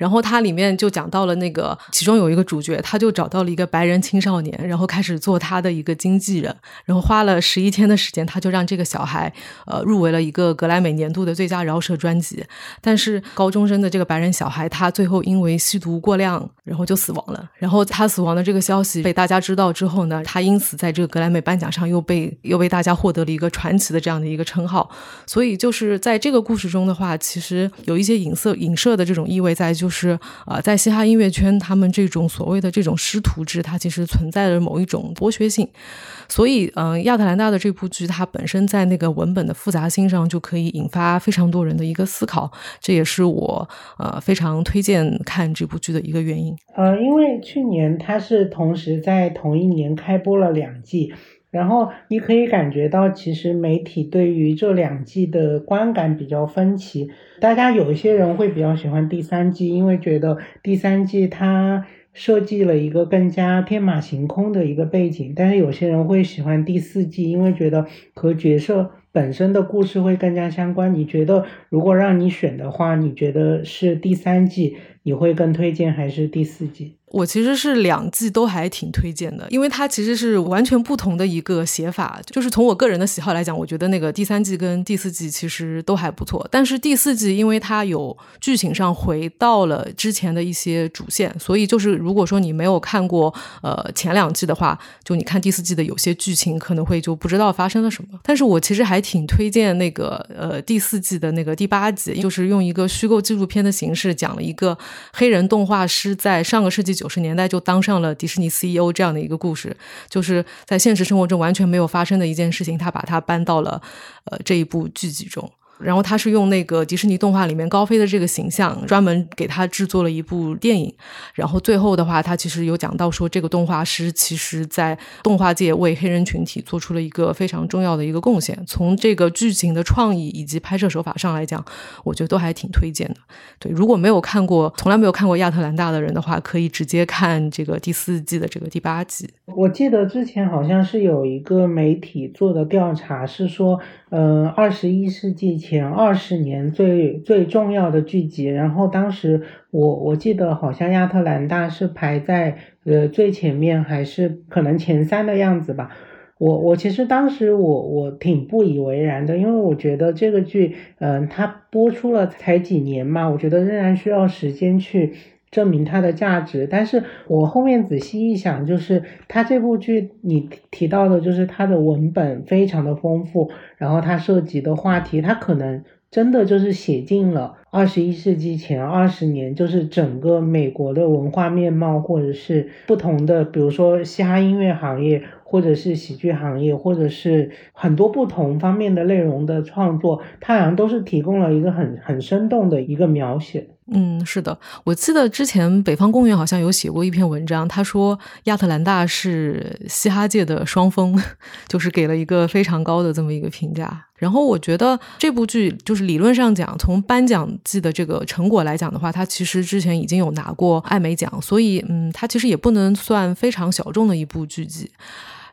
然后它里面就讲到了那个，其中有一个主角，他就找到了一个白人青少年，然后开始做他的一个经纪人，然后花了十一天的时间，他就让这个小孩呃入围了一个格莱美年度的最佳饶舌专辑。但是高中生的这个白人小孩，他最后因为吸毒过量，然后就死亡了。然后他死亡的这个消息被大家知道之后呢，他因此在这个格莱美颁奖上又被又被大家获得了一个传奇的这样的一个称号。所以就是在这个故事中的话，其实有一些影射影射的这种意味在，就。是啊，在嘻哈音乐圈，他们这种所谓的这种师徒制，它其实存在着某一种剥削性。所以，嗯，亚特兰大的这部剧，它本身在那个文本的复杂性上，就可以引发非常多人的一个思考。这也是我呃非常推荐看这部剧的一个原因。呃，因为去年它是同时在同一年开播了两季。然后你可以感觉到，其实媒体对于这两季的观感比较分歧。大家有一些人会比较喜欢第三季，因为觉得第三季它设计了一个更加天马行空的一个背景。但是有些人会喜欢第四季，因为觉得和角色本身的故事会更加相关。你觉得如果让你选的话，你觉得是第三季，你会更推荐还是第四季？我其实是两季都还挺推荐的，因为它其实是完全不同的一个写法。就是从我个人的喜好来讲，我觉得那个第三季跟第四季其实都还不错。但是第四季因为它有剧情上回到了之前的一些主线，所以就是如果说你没有看过呃前两季的话，就你看第四季的有些剧情可能会就不知道发生了什么。但是我其实还挺推荐那个呃第四季的那个第八集，就是用一个虚构纪录片的形式讲了一个黑人动画师在上个世纪。九十年代就当上了迪士尼 CEO 这样的一个故事，就是在现实生活中完全没有发生的一件事情，他把它搬到了呃这一部剧集中。然后他是用那个迪士尼动画里面高飞的这个形象，专门给他制作了一部电影。然后最后的话，他其实有讲到说，这个动画师其实在动画界为黑人群体做出了一个非常重要的一个贡献。从这个剧情的创意以及拍摄手法上来讲，我觉得都还挺推荐的。对，如果没有看过，从来没有看过亚特兰大的人的话，可以直接看这个第四季的这个第八集。我记得之前好像是有一个媒体做的调查，是说，呃，二十一世纪前二十年最最重要的剧集，然后当时我我记得好像亚特兰大是排在呃最前面，还是可能前三的样子吧。我我其实当时我我挺不以为然的，因为我觉得这个剧，嗯，它播出了才几年嘛，我觉得仍然需要时间去证明它的价值。但是我后面仔细一想，就是它这部剧你提到的，就是它的文本非常的丰富，然后它涉及的话题，它可能真的就是写进了二十一世纪前二十年，就是整个美国的文化面貌，或者是不同的，比如说嘻哈音乐行业。或者是喜剧行业，或者是很多不同方面的内容的创作，它好像都是提供了一个很很生动的一个描写。嗯，是的，我记得之前北方公园好像有写过一篇文章，他说亚特兰大是嘻哈界的双峰，就是给了一个非常高的这么一个评价。然后我觉得这部剧就是理论上讲，从颁奖季的这个成果来讲的话，它其实之前已经有拿过艾美奖，所以嗯，它其实也不能算非常小众的一部剧集。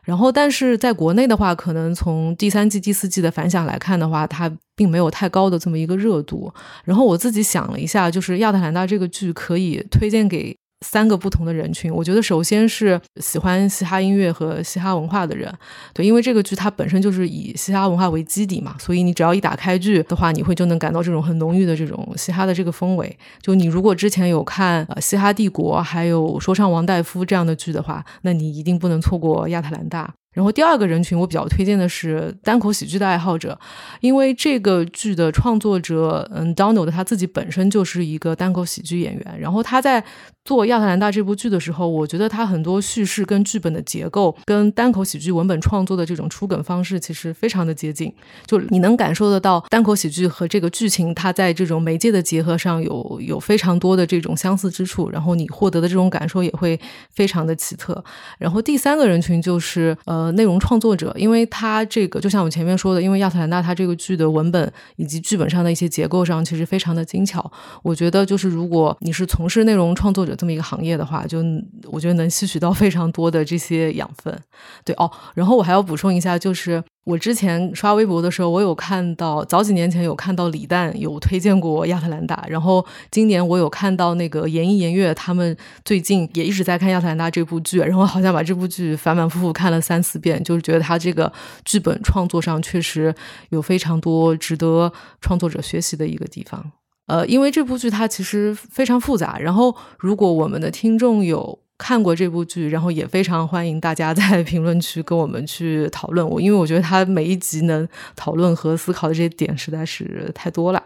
然后，但是在国内的话，可能从第三季、第四季的反响来看的话，它并没有太高的这么一个热度。然后我自己想了一下，就是《亚特兰大》这个剧可以推荐给。三个不同的人群，我觉得首先是喜欢嘻哈音乐和嘻哈文化的人，对，因为这个剧它本身就是以嘻哈文化为基底嘛，所以你只要一打开剧的话，你会就能感到这种很浓郁的这种嘻哈的这个氛围。就你如果之前有看呃《嘻哈帝国》还有《说唱王大夫》这样的剧的话，那你一定不能错过《亚特兰大》。然后第二个人群，我比较推荐的是单口喜剧的爱好者，因为这个剧的创作者，嗯，Donald 他自己本身就是一个单口喜剧演员。然后他在做《亚特兰大》这部剧的时候，我觉得他很多叙事跟剧本的结构，跟单口喜剧文本创作的这种出梗方式，其实非常的接近。就你能感受得到单口喜剧和这个剧情，它在这种媒介的结合上有有非常多的这种相似之处。然后你获得的这种感受也会非常的奇特。然后第三个人群就是呃。内容创作者，因为他这个就像我前面说的，因为亚特兰大他这个剧的文本以及剧本上的一些结构上，其实非常的精巧。我觉得就是如果你是从事内容创作者这么一个行业的话，就我觉得能吸取到非常多的这些养分。对哦，然后我还要补充一下，就是。我之前刷微博的时候，我有看到早几年前有看到李诞有推荐过亚特兰大，然后今年我有看到那个言一言月他们最近也一直在看亚特兰大这部剧，然后好像把这部剧反反复复看了三四遍，就是觉得他这个剧本创作上确实有非常多值得创作者学习的一个地方。呃，因为这部剧它其实非常复杂，然后如果我们的听众有。看过这部剧，然后也非常欢迎大家在评论区跟我们去讨论我，因为我觉得他每一集能讨论和思考的这些点实在是太多了。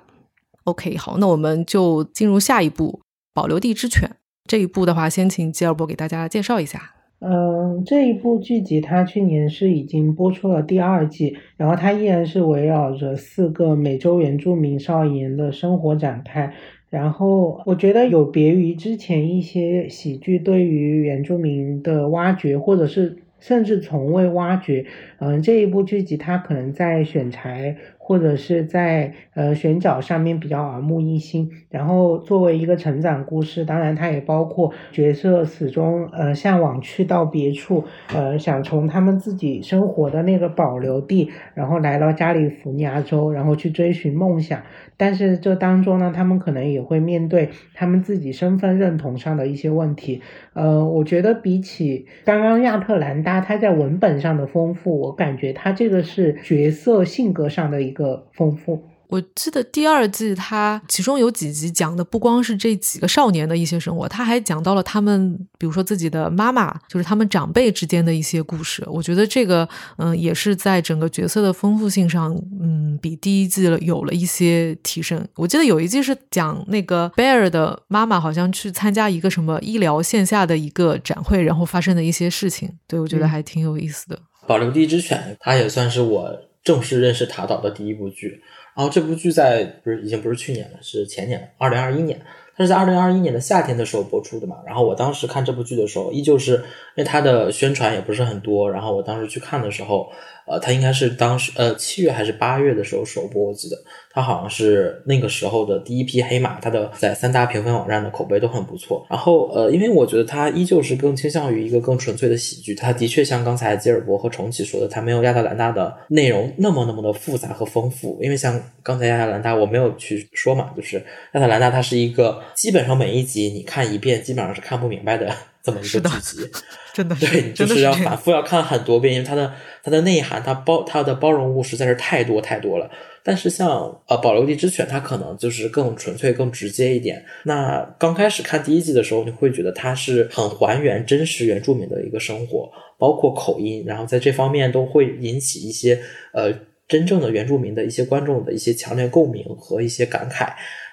OK，好，那我们就进入下一步《保留地之犬》这一部的话，先请吉尔伯给大家介绍一下。嗯，这一部剧集它去年是已经播出了第二季，然后它依然是围绕着四个美洲原住民少年的生活展开。然后我觉得有别于之前一些喜剧对于原住民的挖掘，或者是甚至从未挖掘，嗯，这一部剧集它可能在选材。或者是在呃选角上面比较耳目一新，然后作为一个成长故事，当然它也包括角色始终呃向往去到别处，呃想从他们自己生活的那个保留地，然后来到加利福尼亚州，然后去追寻梦想。但是这当中呢，他们可能也会面对他们自己身份认同上的一些问题。呃，我觉得比起刚刚亚特兰大，它在文本上的丰富，我感觉它这个是角色性格上的一个丰富。我记得第二季，它其中有几集讲的不光是这几个少年的一些生活，他还讲到了他们，比如说自己的妈妈，就是他们长辈之间的一些故事。我觉得这个，嗯，也是在整个角色的丰富性上，嗯，比第一季了有了一些提升。我记得有一季是讲那个贝尔的妈妈好像去参加一个什么医疗线下的一个展会，然后发生的一些事情。对我觉得还挺有意思的。保留地之犬，它也算是我正式认识塔岛的第一部剧。然后这部剧在不是已经不是去年了，是前年，二零二一年。它是在二零二一年的夏天的时候播出的嘛，然后我当时看这部剧的时候，依旧是因为它的宣传也不是很多，然后我当时去看的时候，呃，它应该是当时呃七月还是八月的时候首播，我记得它好像是那个时候的第一批黑马，它的在三大评分网站的口碑都很不错。然后呃，因为我觉得它依旧是更倾向于一个更纯粹的喜剧，它的确像刚才吉尔伯和重启说的，它没有亚特兰大的内容那么那么的复杂和丰富，因为像刚才亚特兰大我没有去说嘛，就是亚特兰大它是一个。基本上每一集你看一遍，基本上是看不明白的这么一个剧集，真的对你就是要反复要看很多遍，因为它的它的内涵，它包它的包容物实在是太多太多了。但是像呃《保留地之犬》，它可能就是更纯粹、更直接一点。那刚开始看第一季的时候，你会觉得它是很还原真实原住民的一个生活，包括口音，然后在这方面都会引起一些呃真正的原住民的一些观众的一些强烈共鸣和一些感慨。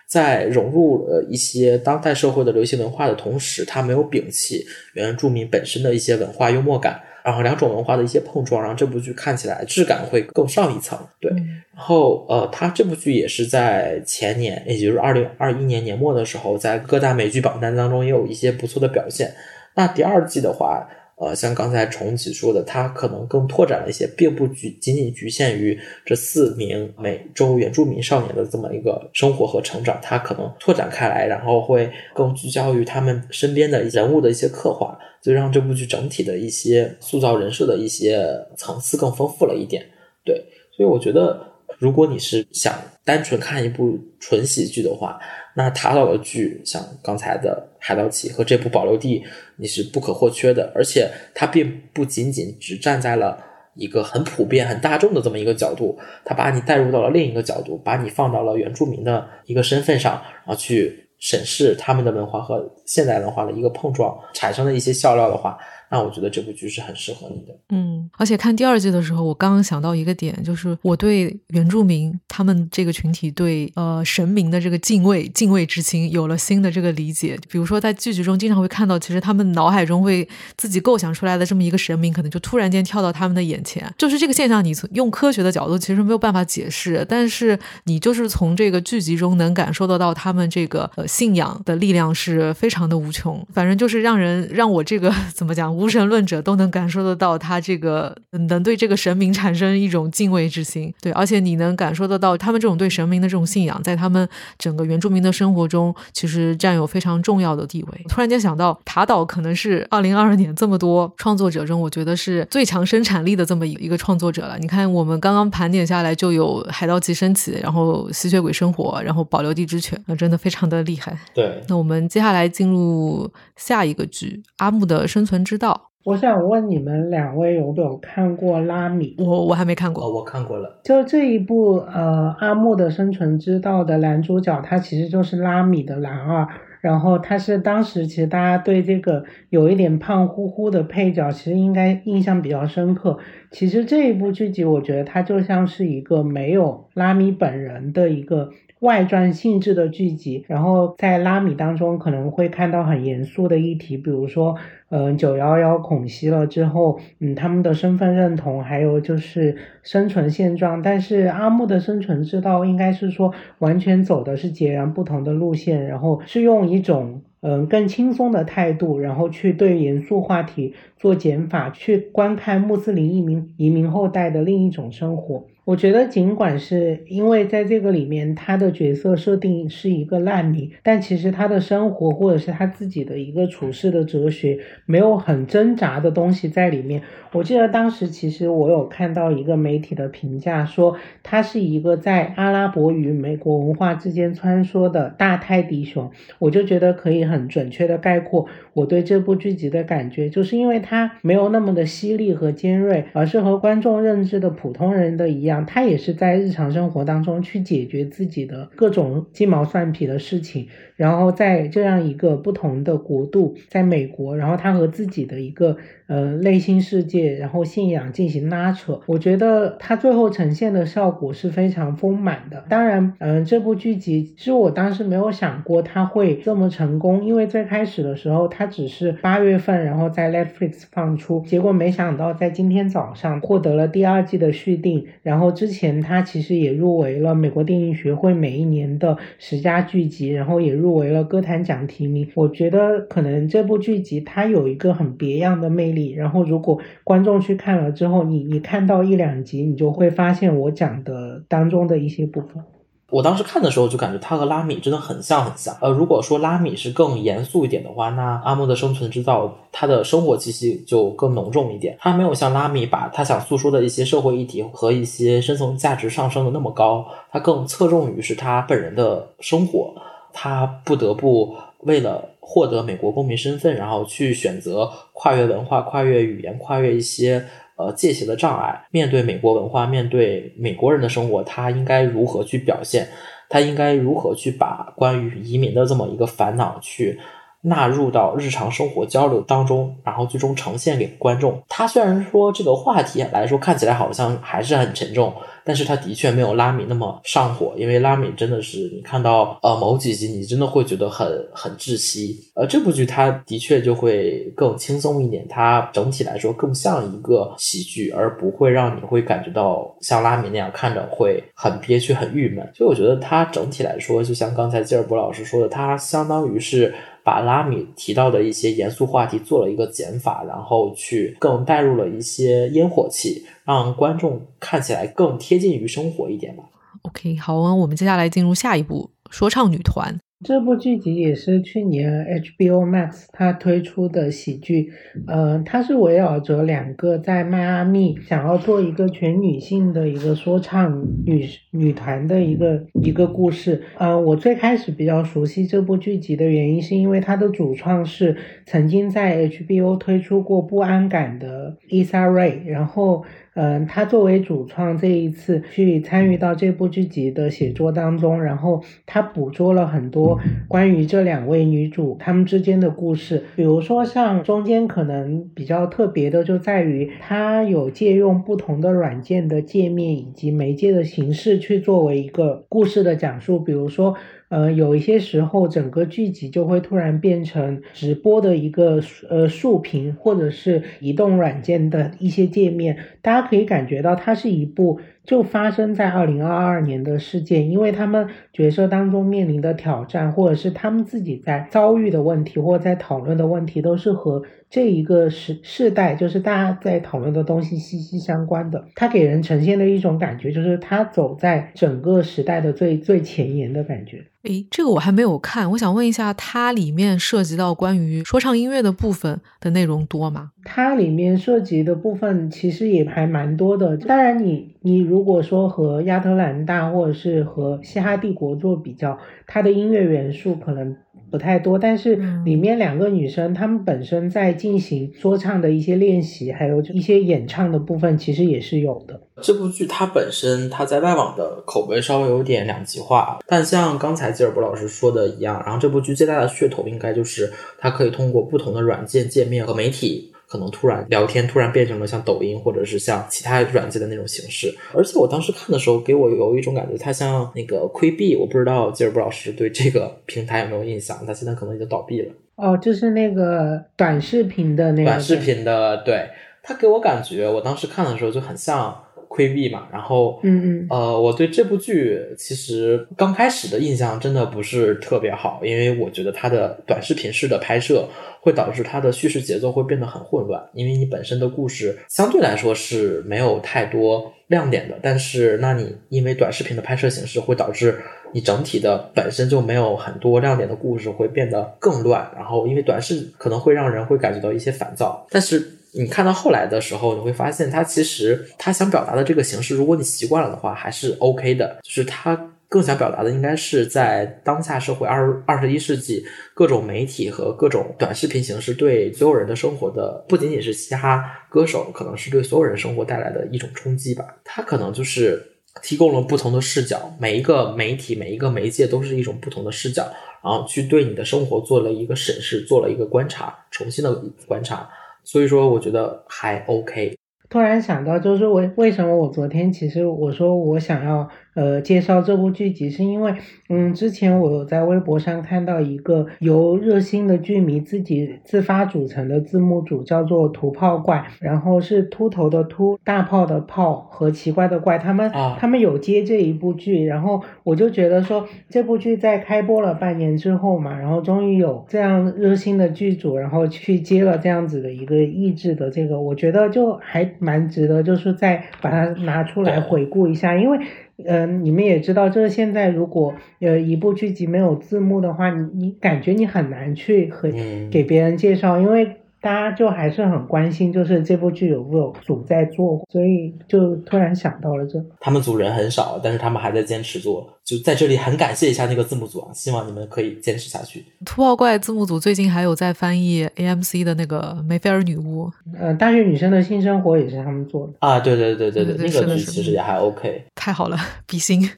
在融入了一些当代社会的流行文化的同时，它没有摒弃原住民本身的一些文化幽默感，然后两种文化的一些碰撞，让这部剧看起来质感会更上一层。对，然后呃，它这部剧也是在前年，也就是二零二一年年末的时候，在各大美剧榜单当中也有一些不错的表现。那第二季的话。呃，像刚才重启说的，它可能更拓展了一些，并不局仅仅局限于这四名美洲原住民少年的这么一个生活和成长，它可能拓展开来，然后会更聚焦于他们身边的人物的一些刻画，就让这部剧整体的一些塑造人设的一些层次更丰富了一点。对，所以我觉得，如果你是想单纯看一部纯喜剧的话，那塔岛的剧，像刚才的《海盗旗》和这部《保留地》，你是不可或缺的。而且它并不仅仅只站在了一个很普遍、很大众的这么一个角度，它把你带入到了另一个角度，把你放到了原住民的一个身份上，然后去审视他们的文化和现代文化的一个碰撞，产生的一些笑料的话。那我觉得这部剧是很适合你的，嗯，而且看第二季的时候，我刚刚想到一个点，就是我对原住民他们这个群体对呃神明的这个敬畏敬畏之情有了新的这个理解。比如说在剧集中经常会看到，其实他们脑海中会自己构想出来的这么一个神明，可能就突然间跳到他们的眼前。就是这个现象，你从用科学的角度其实没有办法解释，但是你就是从这个剧集中能感受得到他们这个呃信仰的力量是非常的无穷。反正就是让人让我这个 怎么讲？无神论者都能感受得到，他这个能对这个神明产生一种敬畏之心，对，而且你能感受得到他们这种对神明的这种信仰，在他们整个原住民的生活中，其实占有非常重要的地位。突然间想到，塔岛可能是二零二二年这么多创作者中，我觉得是最强生产力的这么一一个创作者了。你看，我们刚刚盘点下来，就有《海盗旗升起》，然后《吸血鬼生活》，然后《保留地之犬》，那真的非常的厉害。对，那我们接下来进入下一个剧《阿木的生存之道》。我想问你们两位有没有看过《拉米》？我我还没看过。哦，我看过了。就这一部呃，《阿木的生存之道》的男主角，他其实就是拉米的男二。然后他是当时其实大家对这个有一点胖乎乎的配角，其实应该印象比较深刻。其实这一部剧集，我觉得它就像是一个没有拉米本人的一个。外传性质的剧集，然后在拉米当中可能会看到很严肃的议题，比如说，嗯，九幺幺恐袭了之后，嗯，他们的身份认同，还有就是生存现状。但是阿木的生存之道应该是说完全走的是截然不同的路线，然后是用一种嗯更轻松的态度，然后去对严肃话题做减法，去观看穆斯林移民移民后代的另一种生活。我觉得，尽管是因为在这个里面，他的角色设定是一个烂泥，但其实他的生活或者是他自己的一个处事的哲学，没有很挣扎的东西在里面。我记得当时其实我有看到一个媒体的评价，说他是一个在阿拉伯与美国文化之间穿梭的大泰迪熊。我就觉得可以很准确的概括我对这部剧集的感觉，就是因为它没有那么的犀利和尖锐，而是和观众认知的普通人的一样。他也是在日常生活当中去解决自己的各种鸡毛蒜皮的事情，然后在这样一个不同的国度，在美国，然后他和自己的一个呃内心世界，然后信仰进行拉扯。我觉得它最后呈现的效果是非常丰满的。当然，嗯，这部剧集其实我当时没有想过它会这么成功，因为最开始的时候它只是八月份，然后在 Netflix 放出，结果没想到在今天早上获得了第二季的续订。然后之前它其实也入围了美国电影学会每一年的十佳剧集，然后也入围了歌坛奖提名。我觉得可能这部剧集它有一个很别样的魅力。然后如果观众去看了之后，你你看到一两集，你就会发现我讲的当中的一些部分。我当时看的时候就感觉他和拉米真的很像很像。呃，如果说拉米是更严肃一点的话，那阿莫的生存之道，他的生活气息就更浓重一点。他没有像拉米把他想诉说的一些社会议题和一些深层价值上升的那么高，他更侧重于是他本人的生活。他不得不为了获得美国公民身份，然后去选择跨越文化、跨越语言、跨越一些。呃，界限的障碍，面对美国文化，面对美国人的生活，他应该如何去表现？他应该如何去把关于移民的这么一个烦恼去纳入到日常生活交流当中，然后最终呈现给观众？他虽然说这个话题来说看起来好像还是很沉重。但是他的确没有拉米那么上火，因为拉米真的是你看到呃某几集，你真的会觉得很很窒息。呃，这部剧它的确就会更轻松一点，它整体来说更像一个喜剧，而不会让你会感觉到像拉米那样看着会很憋屈、很郁闷。所以我觉得它整体来说，就像刚才吉尔伯老师说的，它相当于是把拉米提到的一些严肃话题做了一个减法，然后去更带入了一些烟火气。让观众看起来更贴近于生活一点吧。OK，好啊，我们接下来进入下一步《说唱女团》。这部剧集也是去年 HBO Max 它推出的喜剧，呃，它是围绕着两个在迈阿密想要做一个全女性的一个说唱女女团的一个一个故事。呃，我最开始比较熟悉这部剧集的原因，是因为它的主创是曾经在 HBO 推出过《不安感》的 Issa Rae，然后。嗯，他作为主创，这一次去参与到这部剧集的写作当中，然后他捕捉了很多关于这两位女主她们之间的故事。比如说，像中间可能比较特别的，就在于他有借用不同的软件的界面以及媒介的形式去作为一个故事的讲述。比如说。呃，有一些时候，整个剧集就会突然变成直播的一个呃竖屏，或者是移动软件的一些界面，大家可以感觉到它是一部就发生在二零二二年的事件，因为他们角色当中面临的挑战，或者是他们自己在遭遇的问题，或者在讨论的问题，都是和。这一个时世代，就是大家在讨论的东西息息相关的。它给人呈现的一种感觉，就是它走在整个时代的最最前沿的感觉。诶，这个我还没有看，我想问一下，它里面涉及到关于说唱音乐的部分的内容多吗？它里面涉及的部分其实也还蛮多的。当然，你你如果说和亚特兰大或者是和嘻哈帝国做比较，它的音乐元素可能。不太多，但是里面两个女生，她们本身在进行说唱的一些练习，还有一些演唱的部分，其实也是有的。这部剧它本身，它在外网的口碑稍微有点两极化，但像刚才吉尔伯老师说的一样，然后这部剧最大的噱头应该就是它可以通过不同的软件界面和媒体。可能突然聊天，突然变成了像抖音或者是像其他软件的那种形式。而且我当时看的时候，给我有一种感觉，它像那个窥币。我不知道吉尔布老师对这个平台有没有印象？它现在可能已经倒闭了。哦，就是那个短视频的那个。短视频的，对它给我感觉，我当时看的时候就很像。窥币嘛，然后，嗯嗯，呃，我对这部剧其实刚开始的印象真的不是特别好，因为我觉得它的短视频式的拍摄会导致它的叙事节奏会变得很混乱，因为你本身的故事相对来说是没有太多亮点的，但是那你因为短视频的拍摄形式会导致你整体的本身就没有很多亮点的故事会变得更乱，然后因为短视可能会让人会感觉到一些烦躁，但是。你看到后来的时候，你会发现他其实他想表达的这个形式，如果你习惯了的话，还是 OK 的。就是他更想表达的，应该是在当下社会二二十一世纪，各种媒体和各种短视频形式对所有人的生活的，不仅仅是嘻哈歌手，可能是对所有人生活带来的一种冲击吧。他可能就是提供了不同的视角，每一个媒体、每一个媒介都是一种不同的视角，然后去对你的生活做了一个审视，做了一个观察，重新的观察。所以说我觉得还 OK。突然想到，就是我为什么我昨天其实我说我想要呃介绍这部剧集，是因为嗯之前我有在微博上看到一个由热心的剧迷自己自发组成的字幕组，叫做“土炮怪”，然后是秃头的秃，大炮的炮和奇怪的怪，他们啊他们有接这一部剧，然后我就觉得说这部剧在开播了半年之后嘛，然后终于有这样热心的剧组，然后去接了这样子的一个译制的这个，我觉得就还蛮值得，就是再把它拿出来回顾一下，因为。嗯、你们也知道，就是现在如果呃一部剧集没有字幕的话，你你感觉你很难去和嗯。给别人介绍，因为大家就还是很关心，就是这部剧有没有组在做，所以就突然想到了这。他们组人很少，但是他们还在坚持做。就在这里很感谢一下那个字幕组啊，希望你们可以坚持下去。土爆怪字幕组最近还有在翻译 AMC 的那个《梅菲尔女巫》，呃，大学女生的性生活也是他们做的。啊，对对对对对对那个剧其实也还 OK。太好了，比心。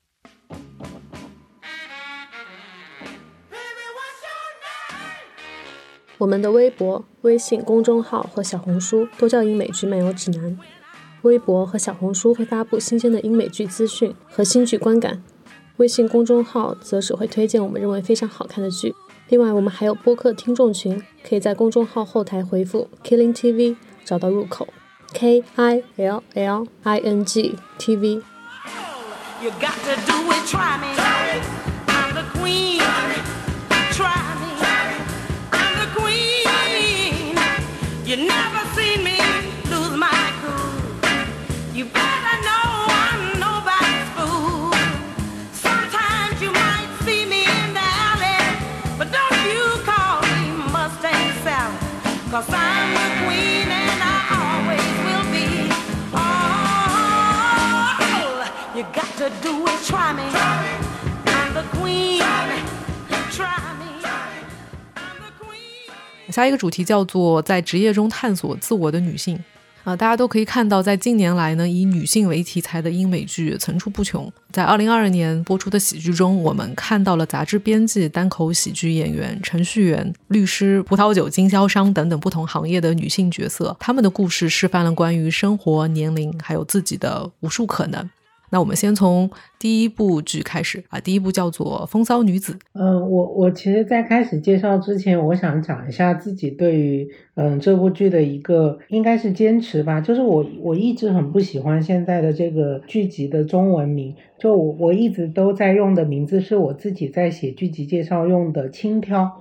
我们的微博、微信公众号和小红书都叫英美剧漫游指南。微博和小红书会发布新鲜的英美剧资讯和新剧观感，微信公众号则只会推荐我们认为非常好看的剧。另外，我们还有播客听众群，可以在公众号后台回复 “Killing TV” 找到入口，K I L L I N G T V。You got to do it, try me. I'm the queen. You never seen me lose my cool. You better know I'm nobody's fool. Sometimes you might see me in the alley, but don't you call me Mustang I'm the queen and I always will be. Oh, you got to do it, try me. 下一个主题叫做在职业中探索自我的女性。啊、大家都可以看到，在近年来呢，以女性为题材的英美剧层出不穷。在二零二二年播出的喜剧中，我们看到了杂志编辑、单口喜剧演员、程序员、律师、葡萄酒经销商等等不同行业的女性角色，她们的故事示范了关于生活、年龄还有自己的无数可能。那我们先从第一部剧开始啊，第一部叫做《风骚女子》。嗯，我我其实，在开始介绍之前，我想讲一下自己对于嗯这部剧的一个应该是坚持吧，就是我我一直很不喜欢现在的这个剧集的中文名，就我我一直都在用的名字是我自己在写剧集介绍用的轻佻。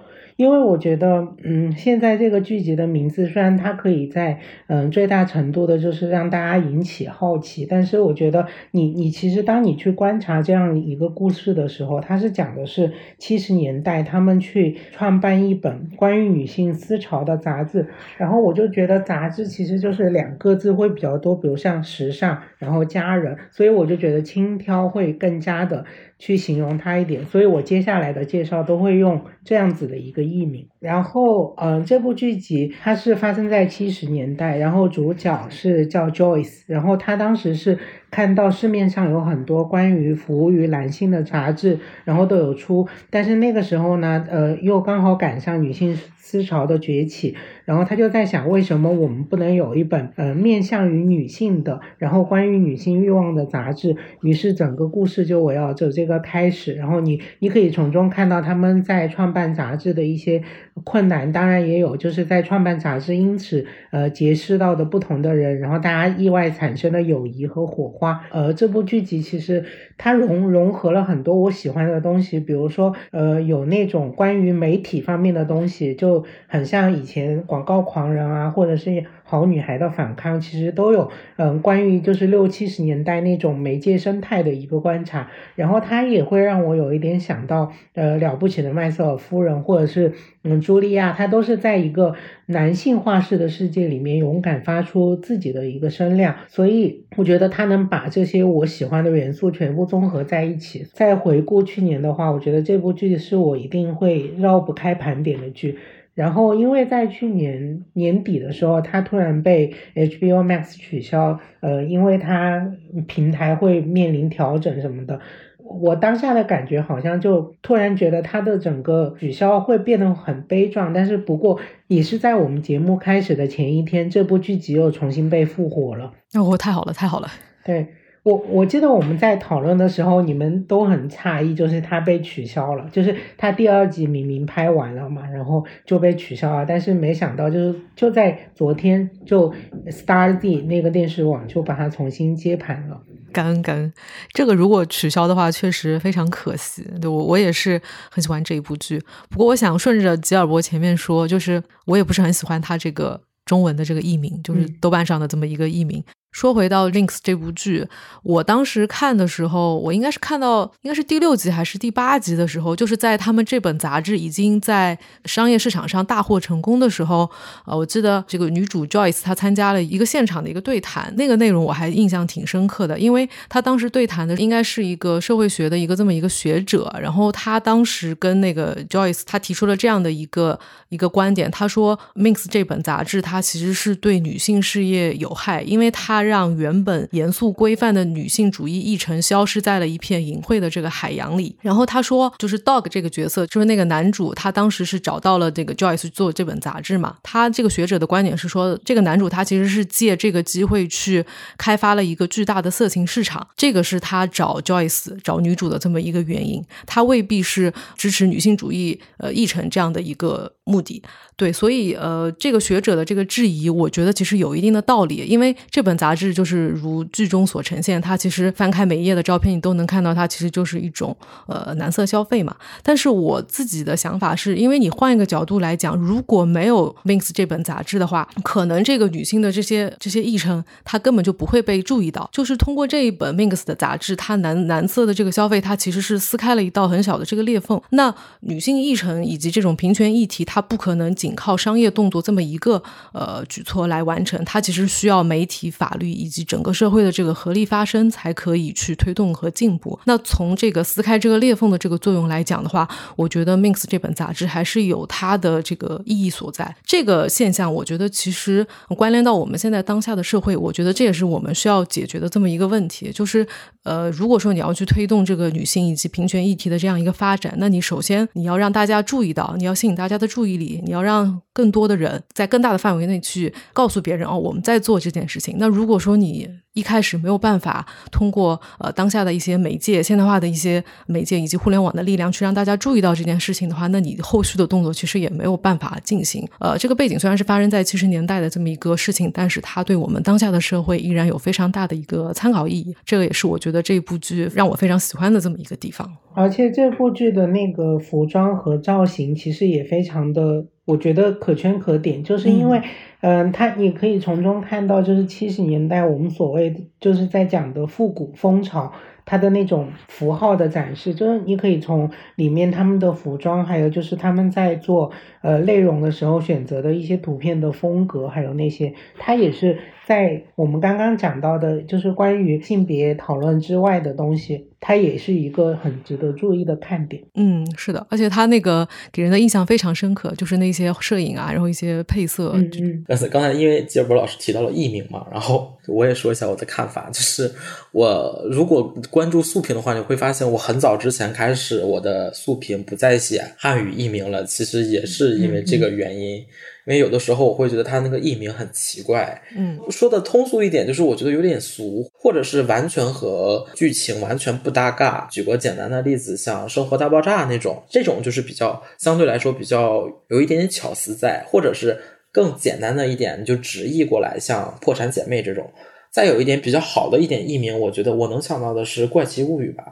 因为我觉得，嗯，现在这个剧集的名字虽然它可以在嗯最大程度的就是让大家引起好奇，但是我觉得你你其实当你去观察这样一个故事的时候，它是讲的是七十年代他们去创办一本关于女性思潮的杂志，然后我就觉得杂志其实就是两个字会比较多，比如像时尚，然后佳人，所以我就觉得轻佻会更加的去形容它一点，所以我接下来的介绍都会用这样子的一个译名。然后，嗯、这部剧集它是发生在七十年代，然后主角是叫 Joyce，然后他当时是看到市面上有很多关于服务于男性的杂志，然后都有出，但是那个时候呢，呃，又刚好赶上女性思潮的崛起，然后他就在想，为什么我们不能有一本呃面向于女性的，然后关于女性欲望的杂志？于是整个故事就围绕着这个开始，然后你你可以从中看到他们在创办杂志的一些困难，当然也有就是在创办杂志因此呃结识到的不同的人，然后大家意外产生的友谊和火花。呃，这部剧集其实它融融合了很多我喜欢的东西，比如说呃有那种关于媒体方面的东西，就很像以前广告狂人啊，或者是好女孩的反抗，其实都有嗯关于就是六七十年代那种媒介生态的一个观察，然后它也会让我有一点想到呃了不起的麦瑟尔夫人，或者是嗯茱莉亚，她都是在一个男性化式的世界里面勇敢发出自己的一个声量，所以我觉得她能把这些我喜欢的元素全部综合在一起。再回顾去年的话，我觉得这部剧是我一定会绕不开盘点的剧。然后，因为在去年年底的时候，它突然被 HBO Max 取消，呃，因为它平台会面临调整什么的。我当下的感觉好像就突然觉得它的整个取消会变得很悲壮，但是不过也是在我们节目开始的前一天，这部剧集又重新被复活了。哦，太好了，太好了。对我，我记得我们在讨论的时候，你们都很诧异，就是它被取消了，就是它第二集明明拍完了嘛，然后就被取消了，但是没想到就是就在昨天，就 Star Z 那个电视网就把它重新接盘了。感恩感恩，这个如果取消的话，确实非常可惜。对我我也是很喜欢这一部剧，不过我想顺着吉尔伯前面说，就是我也不是很喜欢他这个中文的这个译名，就是嗯豆瓣上的这么一个译名。说回到《Links》这部剧，我当时看的时候，我应该是看到应该是第六集还是第八集的时候，就是在他们这本杂志已经在商业市场上大获成功的时候，呃，我记得这个女主 Joyce 她参加了一个现场的一个对谈，那个内容我还印象挺深刻的，因为她当时对谈的应该是一个社会学的一个这么一个学者，然后她当时跟那个 Joyce 她提出了这样的一个一个观点，她说《Minx》这本杂志它其实是对女性事业有害，因为它让原本严肃规范的女性主义议程消失在了一片隐晦的这个海洋里。然后他说，就是 Dog 这个角色，就是那个男主，他当时是找到了这个 Joyce 做这本杂志嘛。他这个学者的观点是说，这个男主他其实是借这个机会去开发了一个巨大的色情市场，这个是他找 Joyce 找女主的这么一个原因。他未必是支持女性主义呃议程这样的一个目的。对，所以呃，这个学者的这个质疑，我觉得其实有一定的道理，因为这本杂杂志就是如剧中所呈现，它其实翻开每一页的照片，你都能看到它其实就是一种呃男色消费嘛。但是我自己的想法是，因为你换一个角度来讲，如果没有《Mix》这本杂志的话，可能这个女性的这些这些议程，它根本就不会被注意到。就是通过这一本《Mix》的杂志，它男男色的这个消费，它其实是撕开了一道很小的这个裂缝。那女性议程以及这种平权议题，它不可能仅靠商业动作这么一个呃举措来完成，它其实需要媒体、法律以及整个社会的这个合力发声，才可以去推动和进步。那从这个撕开这个裂缝的这个作用来讲的话，我觉得《Mix》这本杂志还是有它的这个意义所在。这个现象，我觉得其实关联到我们现在当下的社会，我觉得这也是我们需要解决的这么一个问题，就是呃，如果说你要去推动这个女性以及平权议题的这样一个发展，那你首先你要让大家注意到，你要吸引大家的注意力，你要让更多的人在更大的范围内去告诉别人哦，我们在做这件事情。那如果如果说你一开始没有办法通过呃当下的一些媒介、现代化的一些媒介以及互联网的力量去让大家注意到这件事情的话，那你后续的动作其实也没有办法进行。呃，这个背景虽然是发生在七十年代的这么一个事情，但是它对我们当下的社会依然有非常大的一个参考意义。这个也是我觉得这部剧让我非常喜欢的这么一个地方。而且这部剧的那个服装和造型其实也非常的，我觉得可圈可点，就是因为，嗯、它你可以从中看到，就是七十年代我们所谓的就是在讲的复古风潮。它的那种符号的展示，就是你可以从里面他们的服装，还有就是他们在做呃内容的时候选择的一些图片的风格，还有那些，它也是在我们刚刚讲到的，就是关于性别讨论之外的东西，它也是一个很值得注意的看点。嗯，是的，而且他那个给人的印象非常深刻，就是那些摄影啊，然后一些配色，嗯嗯刚才刚才因为吉尔伯老师提到了艺名嘛，然后我也说一下我的看法，就是我如果关注素评的话，你会发现我很早之前开始我的素评不再写汉语译名了，其实也是因为这个原因。因为有的时候我会觉得他那个艺名很奇怪，嗯说的通俗一点，就是我觉得有点俗，或者是完全和剧情完全不搭嘎。举个简单的例子，像《生活大爆炸》那种，这种就是比较相对来说比较有一点点巧思在，或者是更简单的一点，就直译过来，像《破产姐妹》这种。再有一点比较好的一点译名，我觉得我能想到的是《怪奇物语》吧。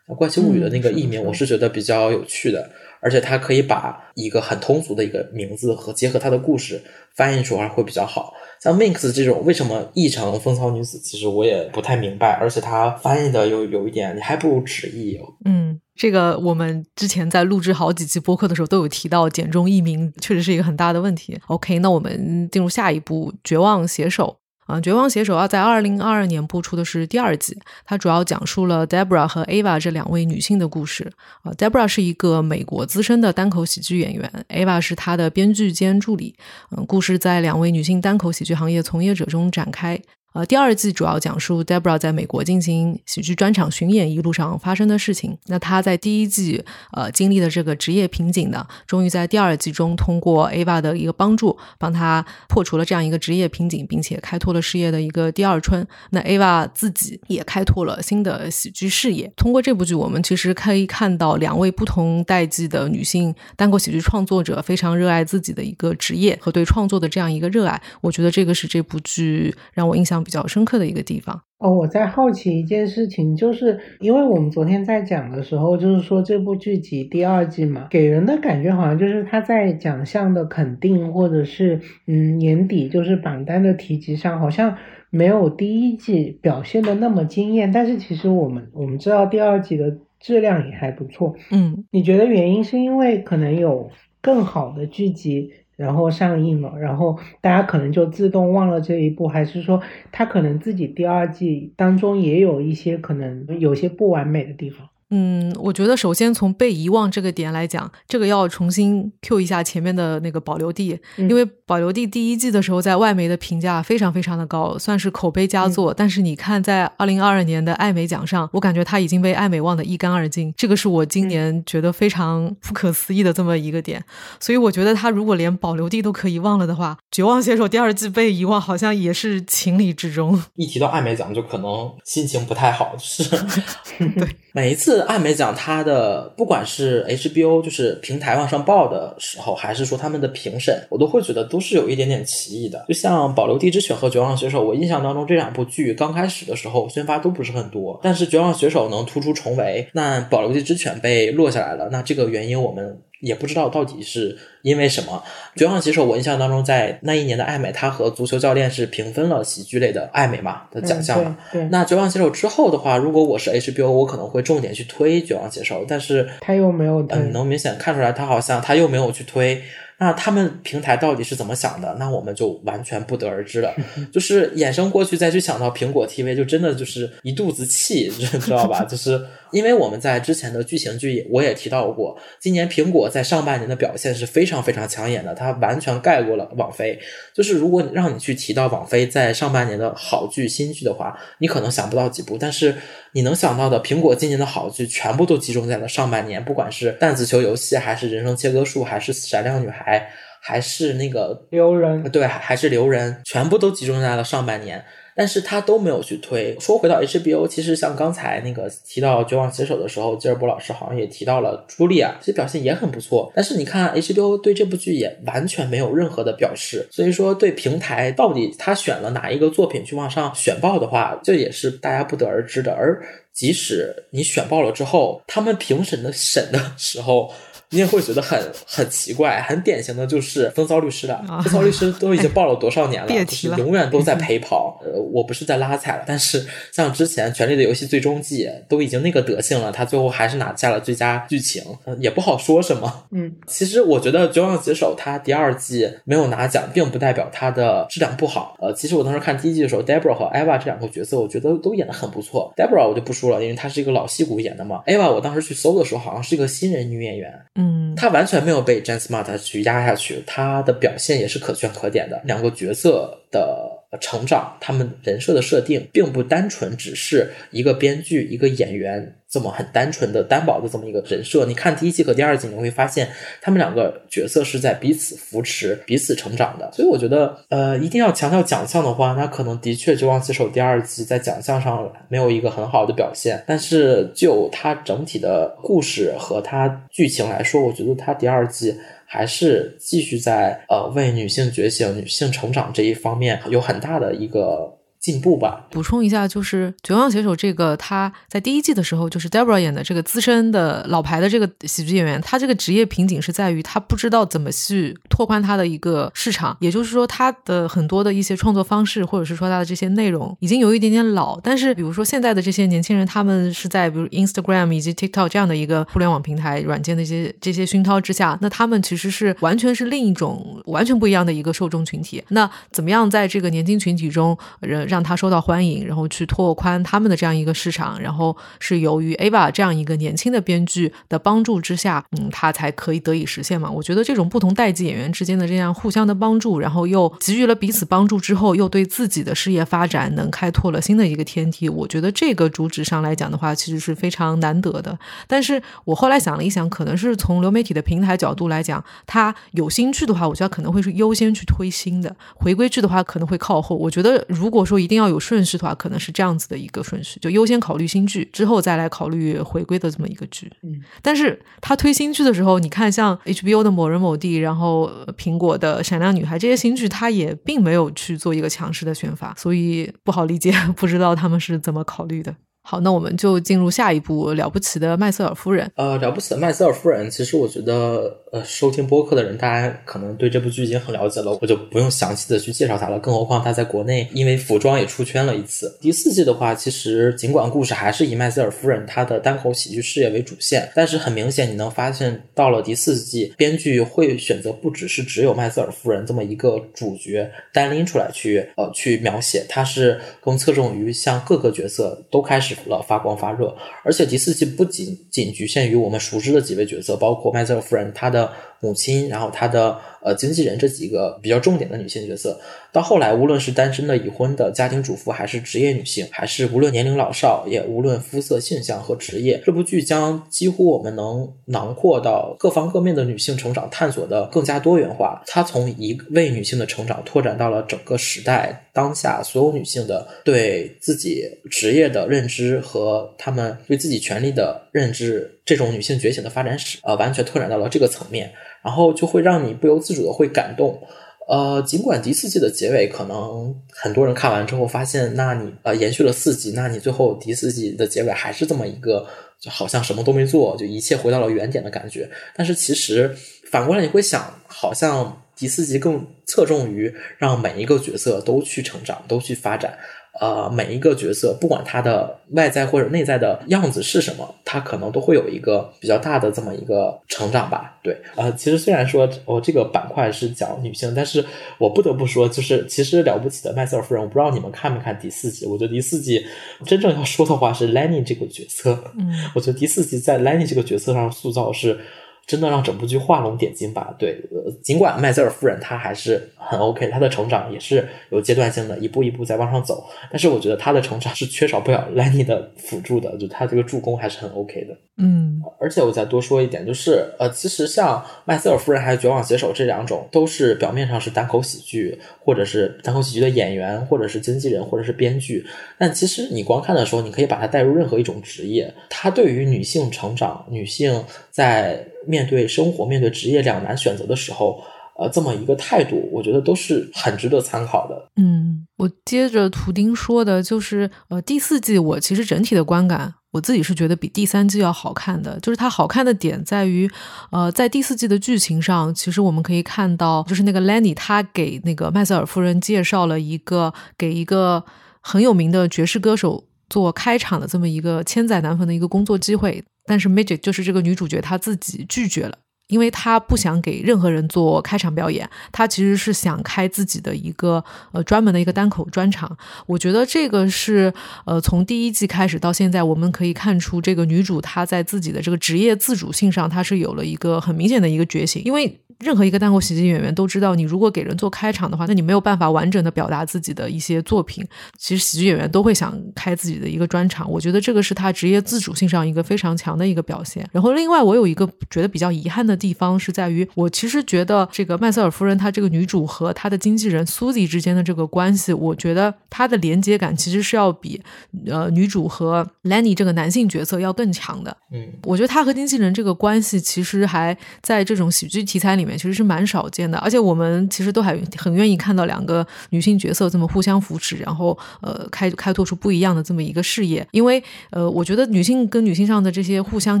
《怪奇物语》的那个译名，我是觉得比较有趣的，而且它可以把一个很通俗的一个名字和结合它的故事翻译出来会比较好。像 Minx 这种为什么译成《风骚女子》，其实我也不太明白，而且它翻译的有有一点，你还不如直译。嗯，这个我们之前在录制好几期播客的时候都有提到，简中译名确实是一个很大的问题。OK，那我们进入下一步，《绝望写手》。啊，《绝望写手》要在二零二二年播出的是第二季，它主要讲述了 Debra 和 Ava 这两位女性的故事。啊，Debra 是一个美国资深的单口喜剧演员，Ava 是她的编剧兼助理。嗯，故事在两位女性单口喜剧行业从业者中展开。呃，第二季主要讲述 Debra 在美国进行喜剧专场巡演一路上发生的事情。那她在第一季呃经历的这个职业瓶颈呢，终于在第二季中通过 Ava 的一个帮助，帮她破除了这样一个职业瓶颈，并且开拓了事业的一个第二春。那 Ava 自己也开拓了新的喜剧事业。通过这部剧，我们其实可以看到两位不同代际的女性单口喜剧创作者非常热爱自己的一个职业和对创作的这样一个热爱。我觉得这个是这部剧让我印象比较深刻的一个地方。哦，我在好奇一件事情，就是因为我们昨天在讲的时候，就是说这部剧集第二季嘛，给人的感觉好像就是他在奖项的肯定，或者是嗯年底就是榜单的提及上，好像没有第一季表现的那么惊艳。但是其实我们我们知道第二季的质量也还不错。嗯，你觉得原因是因为可能有更好的剧集？然后上映了，然后大家可能就自动忘了这一部，还是说他可能自己第二季当中也有一些可能有些不完美的地方？嗯，我觉得首先从被遗忘这个点来讲，这个要重新 Q 一下前面的那个保留地，因为保留地第一季的时候在外媒的评价非常非常的高，算是口碑佳作。但是你看在二零二二年的艾美奖上，我感觉他已经被艾美忘得一干二净，这个是我今年觉得非常不可思议的这么一个点。所以我觉得他如果连保留地都可以忘了的话，《绝望写手》第二季被遗忘好像也是情理之中。一提到艾美奖，就可能心情不太好，是。对，每一次艾美奖，它的不管是 HBO 就是平台往上报的时候，还是说他们的评审，我都会觉得都是有一点点歧义的。就像《保留地之犬》和《绝望选手》，我印象当中这两部剧刚开始的时候宣发都不是很多，但是《绝望选手》能突出重围，那《保留地之犬》被落下来了，那这个原因我们。也不知道到底是因为什么。绝望骑手，我印象当中，在那一年的艾美，他和足球教练是平分了喜剧类的艾美嘛的奖项嘛。对。那绝望骑手之后的话，如果我是 HBO，我可能会重点去推绝望骑手，但是他又没有，嗯，能明显看出来，他好像他又没有去推。那他们平台到底是怎么想的？那我们就完全不得而知了。就是衍生过去再去想到苹果 TV，就真的就是一肚子气，知道吧？就是因为我们在之前的剧情剧我也提到过，今年苹果在上半年的表现是非常非常抢眼的，它完全盖过了网飞。就是如果让你去提到网飞在上半年的好剧新剧的话，你可能想不到几部，但是你能想到的苹果今年的好剧全部都集中在了上半年，不管是弹子球游戏，还是人生切割术，还是闪亮女孩。还还是那个留人，对，还是留人，全部都集中在了上半年，但是他都没有去推。说回到 HBO，其实像刚才那个提到绝望写手的时候，吉尔伯老师好像也提到了朱莉亚，其实表现也很不错。但是你看 HBO 对这部剧也完全没有任何的表示，所以说对平台到底他选了哪一个作品去往上选报的话，这也是大家不得而知的。而即使你选报了之后，他们评审的审的时候。你也会觉得很很奇怪，很典型的就是风骚律师的，风骚律师都已经报了多少年了，就是永远都在陪跑。呃，我不是在拉踩了，但是像之前《权力的游戏》最终季都已经那个德性了，他最后还是拿下了最佳剧情，也不好说什么。嗯，其实我觉得《绝望写手》他第二季没有拿奖，并不代表他的质量不好。呃，其实我当时看第一季的时候，Debra 和 Eva 这两个角色，我觉得都演的很不错。Debra 我就不说了，因为她是一个老戏骨演的嘛。Eva 我当时去搜的时候，好像是一个新人女演员。嗯，他完全没有被 James Smart 去压下去，他的表现也是可圈可点的。两个角色的成长，他们人设的设定，并不单纯只是一个编剧、一个演员这么很单纯的单薄的这么一个人设。你看第一季和第二季，你会发现他们两个角色是在彼此扶持、彼此成长的。所以我觉得，呃，一定要强调奖项的话，那可能的确《绝望骑手》第二季在奖项上没有一个很好的表现。但是就它整体的故事和它剧情来说，我觉得它第二季。还是继续在呃为女性觉醒、女性成长这一方面有很大的一个。进步吧。补充一下，就是《绝望写手》这个，他在第一季的时候，就是 Debra 演的这个资深的老牌的这个喜剧演员，他这个职业瓶颈是在于他不知道怎么去拓宽他的一个市场。也就是说，他的很多的一些创作方式，或者是说他的这些内容，已经有一点点老。但是，比如说现在的这些年轻人，他们是在比如 Instagram 以及 TikTok 这样的一个互联网平台软件的一些这些熏陶之下，那他们其实是完全是另一种完全不一样的一个受众群体。那怎么样在这个年轻群体中，让让他受到欢迎，然后去拓宽他们的这样一个市场，然后是由于 Ava 这样一个年轻的编剧的帮助之下，嗯，他才可以得以实现嘛。我觉得这种不同代际演员之间的这样互相的帮助，然后又给予了彼此帮助之后，又对自己的事业发展能开拓了新的一个天梯。我觉得这个主旨上来讲的话，其实是非常难得的。但是我后来想了一想，可能是从流媒体的平台角度来讲，它有新剧的话，我觉得可能会是优先去推新的；回归剧的话，可能会靠后。我觉得如果说一定要有顺序的话，可能是这样子的一个顺序，就优先考虑新剧，之后再来考虑回归的这么一个剧。嗯，但是他推新剧的时候，你看像 HBO 的某人某地，然后呃苹果的闪亮女孩这些新剧，他也并没有去做一个强势的选法，所以不好理解，不知道他们是怎么考虑的。好，那我们就进入下一部《了不起的麦瑟尔夫人》。呃，了不起的麦瑟尔夫人，其实我觉得，呃，收听播客的人，大家可能对这部剧已经很了解了，我就不用详细的去介绍它了。更何况它在国内因为服装也出圈了一次。第四季的话，其实尽管故事还是以麦瑟尔夫人她的单口喜剧事业为主线，但是很明显你能发现，到了第四季，编剧会选择不只是只有麦瑟尔夫人这么一个主角单拎出来去呃去描写，它是更侧重于向各个角色都开始了发光发热。而且第四季不仅仅局限于我们熟知的几位角色，包括麦瑟尔夫人她的母亲，然后她的呃经纪人这几个比较重点的女性角色。到后来，无论是单身的、已婚的家庭主妇，还是职业女性，还是无论年龄老少，也无论肤色、性向和职业，这部剧将几乎我们能囊括到各方各面的女性成长探索的更加多元化。它从一位女性的成长拓展到了整个时代当下所有女性的对自己职业的认知和她们对自己权利的认知，这种女性觉醒的发展史，呃，完全拓展到了这个层面，然后就会让你不由自主的会感动。呃，尽管第四季的结尾可能很多人看完之后发现，那你呃延续了四季，那你最后第四季的结尾还是这么一个，就好像什么都没做，就一切回到了原点的感觉。但是其实反过来你会想，好像第四季更侧重于让每一个角色都去成长，都去发展。呃，每一个角色，不管他的外在或者内在的样子是什么，他可能都会有一个比较大的这么一个成长吧。对，呃，其实虽然说我这个板块是讲女性，但是我不得不说，就是其实了不起的麦瑟尔夫人，我不知道你们看没看第四季？我觉得第四季真正要说的话是 Lenny 这个角色，嗯，我觉得第四季在 Lenny 这个角色上塑造是。真的让整部剧画龙点睛吧？对，呃，尽管麦瑟尔夫人她还是很 OK，她的成长也是有阶段性的，一步一步在往上走。但是我觉得她的成长是缺少不了 Lenny 的辅助的，就她这个助攻还是很 OK 的。嗯而且我再多说一点，就是呃，其实像麦瑟尔夫人还有绝望写手这两种，都是表面上是单口喜剧，或者是单口喜剧的演员，或者是经纪人，或者是编剧。但其实你光看的时候，你可以把它带入任何一种职业。它对于女性成长、女性在面对生活、面对职业两难选择的时候，呃，这么一个态度，我觉得都是很值得参考的。嗯，我接着图钉说的，就是呃，第四季我其实整体的观感，我自己是觉得比第三季要好看的。就是它好看的点在于，呃，在第四季的剧情上，其实我们可以看到，就是那个 Lenny 他给那个麦瑟尔夫人介绍了一个给一个很有名的爵士歌手做开场的这么一个千载难逢的一个工作机会，但是 Magic 就是这个女主角她自己拒绝了。因为她不想给任何人做开场表演，她其实是想开自己的一个呃专门的一个单口专场。我觉得这个是呃从第一季开始到现在，我们可以看出这个女主她在自己的这个职业自主性上，她是有了一个很明显的一个觉醒。因为任何一个单口喜剧演员都知道，你如果给人做开场的话，那你没有办法完整的表达自己的一些作品。其实喜剧演员都会想开自己的一个专场，我觉得这个是他职业自主性上一个非常强的一个表现。然后另外，我有一个觉得比较遗憾的地方是在于，我其实觉得这个麦瑟尔夫人她这个女主和她的经纪人苏迪之间的这个关系，我觉得她的连接感其实是要比呃女主和 Lenny 这个男性角色要更强的。嗯，我觉得她和经纪人这个关系，其实还在这种喜剧题材里面其实是蛮少见的，而且我们其实都还很愿意看到两个女性角色这么互相扶持，然后呃开开拓出不一样的这么一个事业。因为呃，我觉得女性跟女性上的这些互相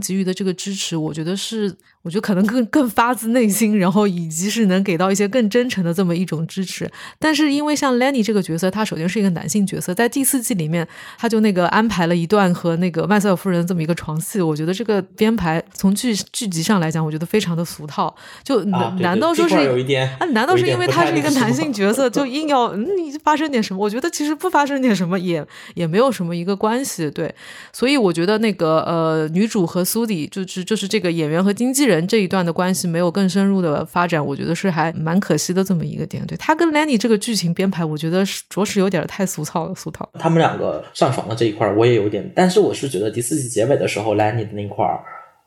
给予的这个支持，我觉得是我觉得可能更更发自内心，然后以及是能给到一些更真诚的这么一种支持。但是因为像 Lenny 这个角色，他首先是一个男性角色，在第四季里面，他就那个安排了一段和那个麦瑟尔夫人这么一个床戏，我觉得这个编排从剧剧集上来讲，我觉得非常的俗套。就难、难道说是啊？难道是因为他是一个男性角色，就硬要嗯你发生点什么？我觉得其实不发生点什么也也没有什么一个关系，对。所以我觉得那个呃女主和苏迪就是就是这个演员和经纪人这一段的关系没有更深入的发展，我觉得是还蛮可惜的这么一个点。对他跟 Lenny 这个剧情编排，我觉得是着实有点太俗套了，俗套。他们两个上床的这一块儿，我也有点，但是我是觉得第四季结尾的时候，Lenny 的那块儿，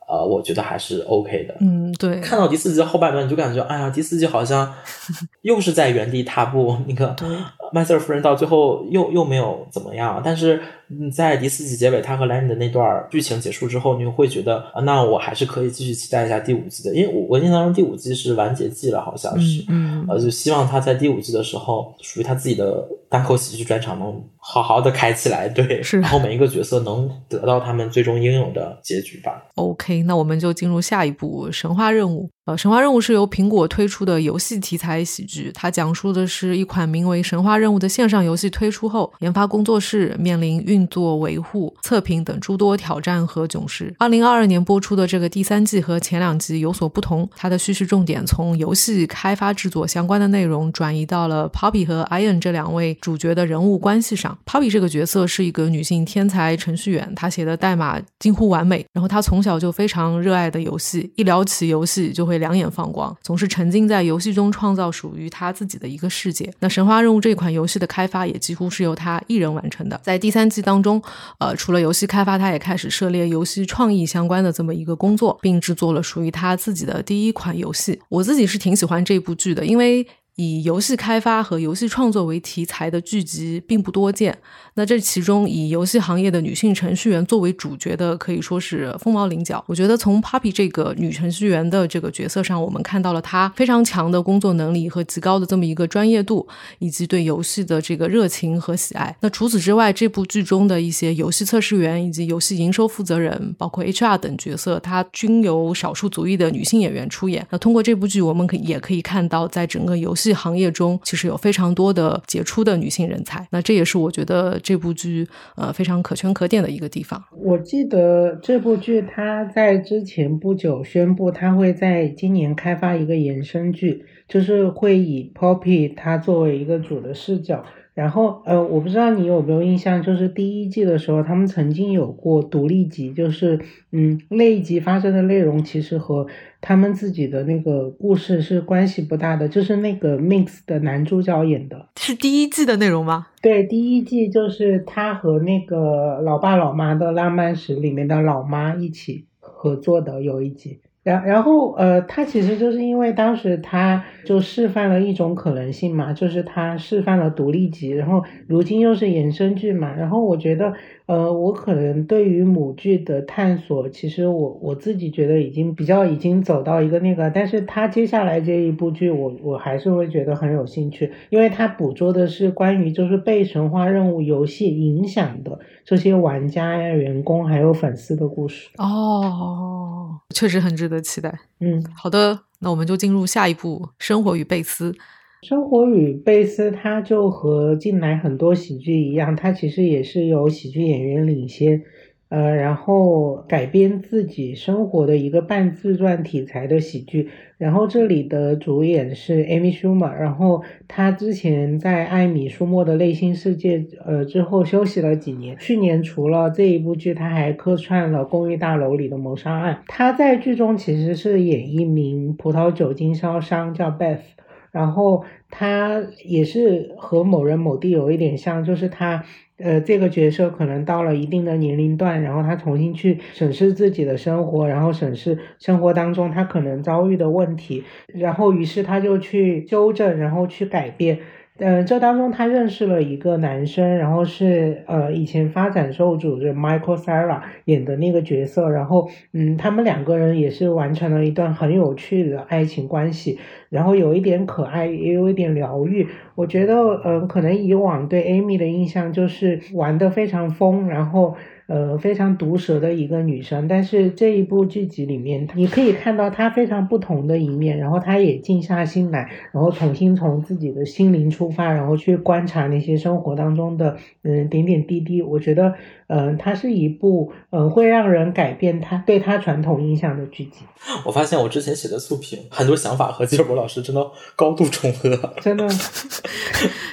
呃，我觉得还是 OK 的。嗯，对，看到第四季的后半段，你就感觉，哎呀，第四季好像又是在原地踏步。那个麦瑟尔夫人到最后又又没有怎么样，但是嗯在第四季结尾，他和兰妮的那段剧情结束之后，你会觉得，啊那我还是可以继续期待一下第五季的，因为我我印象中第五季是完结季了，好像是，嗯嗯呃，就希望他在第五季的时候，属于他自己的单口喜剧专场能好好的开起来，对，是然后每一个角色能得到他们最终应有的结局吧。OK，那我们就进入下一步《神话任务》。呃，《神话任务》是由苹果推出的游戏题材喜剧，它讲述的是一款名为《神话任务》的线上游戏推出后，研发工作室面临运作、维护、测评等诸多挑战和囧事。二零二二年播出的这个第三季和前两集有所不同，它的叙事重点从游戏开发制作相关的内容转移到了 Poppy 和 Ian 这两位主角的人物关系上。Poppy 这个角色是一个女性天才程序员，她写的代码近乎完美，然后她从小就非常热爱的游戏，一聊起游戏就会两眼放光，总是沉浸在游戏中创造属于他自己的一个世界。那《神话任务》这款游戏的开发也几乎是由他一人完成的。在第三季当中，呃，除了游戏开发，他也开始涉猎游戏创意相关的这么一个工作，并制作了属于他自己的第一款游戏。我自己是挺喜欢这部剧的，因为。以游戏开发和游戏创作为题材的剧集并不多见。那这其中以游戏行业的女性程序员作为主角的，可以说是凤毛麟角。我觉得从 Papi 这个女程序员的这个角色上，我们看到了她非常强的工作能力和极高的这么一个专业度，以及对游戏的这个热情和喜爱。那除此之外，这部剧中的一些游戏测试员以及游戏营收负责人，包括 HR 等角色，它均由少数族裔的女性演员出演。那通过这部剧，我们可也可以看到，在整个游戏行业中，其实有非常多的杰出的女性人才。那这也是我觉得这部剧呃非常可圈可点的一个地方。我记得这部剧，它在之前不久宣布，它会在今年开发一个延伸剧，就是会以 Poppy 它作为一个主的视角。然后，呃，我不知道你有没有印象，就是第一季的时候，他们曾经有过独立集，就是，嗯，那一集发生的内容其实和他们自己的那个故事是关系不大的，就是那个 Mix 的男主角演的。是第一季的内容吗？对，第一季就是他和那个《老爸老妈的浪漫史》里面的老妈一起合作的有一集。然然后呃，他其实就是因为当时他就示范了一种可能性嘛，就是他示范了独立集，然后如今又是衍生剧嘛，然后我觉得呃，我可能对于母剧的探索，其实我我自己觉得已经比较已经走到一个那个，但是他接下来这一部剧，我我还是会觉得很有兴趣，因为他捕捉的是关于就是被神话任务游戏影响的这些玩家呀、员工还有粉丝的故事。哦，确实很值得期待。嗯，好的，那我们就进入下一部《生活与贝斯》。生活与贝斯，它就和近来很多喜剧一样，它其实也是由喜剧演员领先，呃，然后改编自己生活的一个半自传题材的喜剧。然后这里的主演是 Amy Schumer，然后她之前在艾米舒默的内心世界，呃之后休息了几年。去年除了这一部剧，她还客串了《公寓大楼里的谋杀案》。她在剧中其实是演一名葡萄酒经销商，叫 Beth。然后他也是和某人某地有一点像，就是他呃这个角色可能到了一定的年龄段，然后他重新去审视自己的生活，然后审视生活当中他可能遭遇的问题，然后于是他就去纠正，然后去改变。嗯，这当中他认识了一个男生，然后是呃以前发展受主是 Michael Cera 演的那个角色，然后嗯他们两个人也是完成了一段很有趣的爱情关系，然后有一点可爱，也有一点疗愈。我觉得嗯可能以往对 Amy 的印象就是玩的非常疯，然后呃非常毒舌的一个女生。但是这一部剧集里面，你可以看到她非常不同的一面，然后她也静下心来，然后重新从自己的心灵出发，然后去观察那些生活当中的嗯点点滴滴。我觉得，嗯，它是一部嗯会让人改变他对他传统印象的剧集。我发现我之前写的素评，很多想法和吉尔伯老师真的高度重合。真的，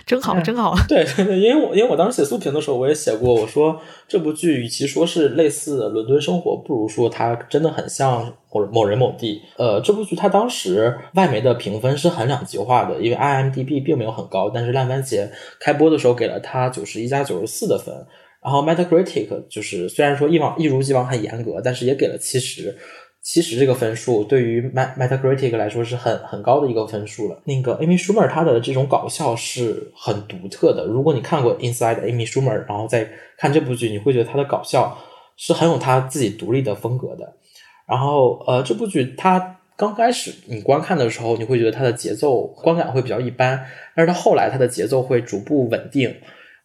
真好，真好。对对对，因为我因为我当时写素评的时候，我也写过，我说这部剧与其说是类似伦敦生活，不如说它真的很像某某人某地。呃，这部剧它当时外媒的评分是很两极化的，因为 IMDB 并没有很高，但是烂番茄开播的时候给了它九十一加九十四的分，然后 Metacritic 就是虽然说一往一如既往很严格，但是也给了七十。七十这个分数对于 MetaCritic 来说是很很高的一个分数了。那个 Amy Schumer 她的这种搞笑是很独特的。如果你看过 Inside Amy Schumer，然后再看这部剧，你会觉得她的搞笑是很有她自己独立的风格的。然后呃，这部剧它刚开始你观看的时候，你会觉得它的节奏观感会比较一般，但是它后来它的节奏会逐步稳定。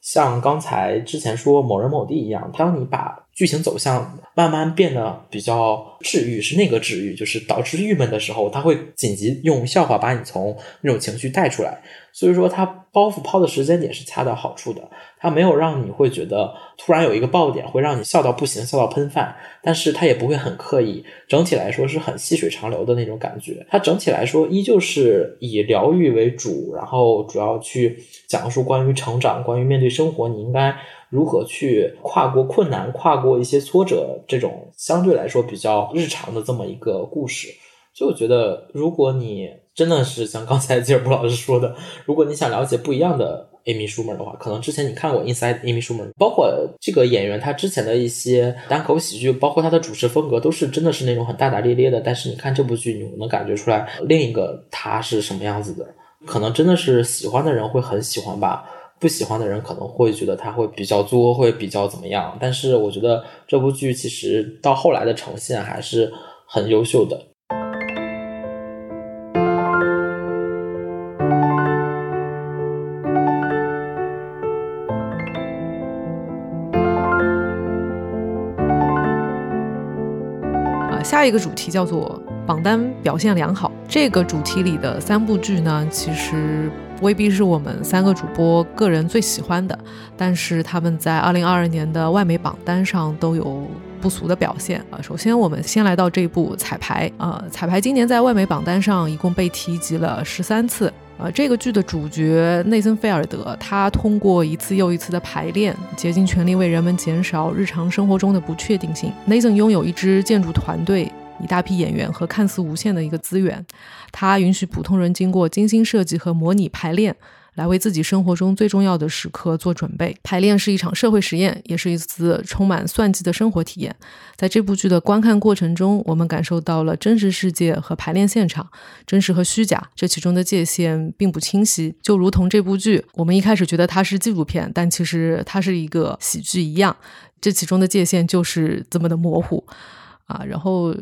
像刚才之前说某人某地一样，当你把剧情走向慢慢变得比较治愈，是那个治愈，就是导致郁闷的时候，他会紧急用笑话把你从那种情绪带出来。所以说，他包袱抛的时间点是恰到好处的，他没有让你会觉得突然有一个爆点会让你笑到不行，笑到喷饭，但是他也不会很刻意。整体来说是很细水长流的那种感觉。它整体来说依旧是以疗愈为主，然后主要去讲述关于成长、关于面对生活，你应该。如何去跨过困难、跨过一些挫折，这种相对来说比较日常的这么一个故事，所以我觉得，如果你真的是像刚才吉尔布老师说的，如果你想了解不一样的 Amy Schumer 的话，可能之前你看过 Inside Amy Schumer，包括这个演员他之前的一些单口喜剧，包括他的主持风格，都是真的是那种很大大咧咧的。但是你看这部剧，你能感觉出来另一个他是什么样子的，可能真的是喜欢的人会很喜欢吧。不喜欢的人可能会觉得他会比较作，会比较怎么样？但是我觉得这部剧其实到后来的呈现还是很优秀的。下一个主题叫做榜单表现良好。这个主题里的三部剧呢，其实。未必是我们三个主播个人最喜欢的，但是他们在二零二二年的外媒榜单上都有不俗的表现啊。首先，我们先来到这一部《彩排》啊，《彩排》今年在外媒榜单上一共被提及了十三次呃。这个剧的主角内森·菲尔德，他通过一次又一次的排练，竭尽全力为人们减少日常生活中的不确定性。内森拥有一支建筑团队。一大批演员和看似无限的一个资源，他允许普通人经过精心设计和模拟排练，来为自己生活中最重要的时刻做准备。排练是一场社会实验，也是一次充满算计的生活体验。在这部剧的观看过程中，我们感受到了真实世界和排练现场，真实和虚假这其中的界限并不清晰，就如同这部剧，我们一开始觉得它是纪录片，但其实它是一个喜剧一样，这其中的界限就是这么的模糊啊。然后。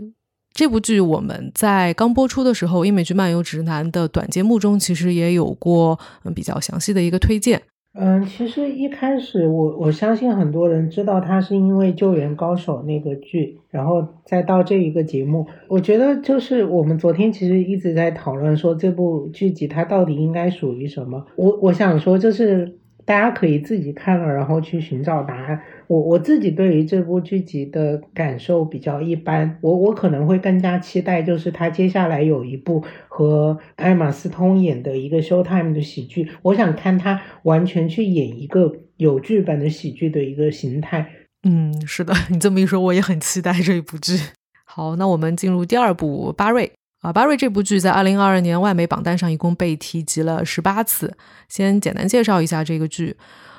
这部剧我们在刚播出的时候，《英美剧漫游指南》的短节目中，其实也有过嗯比较详细的一个推荐。嗯，其实一开始我我相信很多人知道它是因为《救援高手》那个剧，然后再到这一个节目。我觉得就是我们昨天其实一直在讨论说这部剧集它到底应该属于什么。我我想说就是。大家可以自己看了，然后去寻找答案。我我自己对于这部剧集的感受比较一般，我我可能会更加期待，就是他接下来有一部和艾玛斯通演的一个 Showtime 的喜剧，我想看他完全去演一个有剧本的喜剧的一个形态。嗯，是的，你这么一说，我也很期待这一部剧。好，那我们进入第二部巴瑞。啊，巴瑞这部剧在二零二二年外媒榜单上一共被提及了十八次。先简单介绍一下这个剧。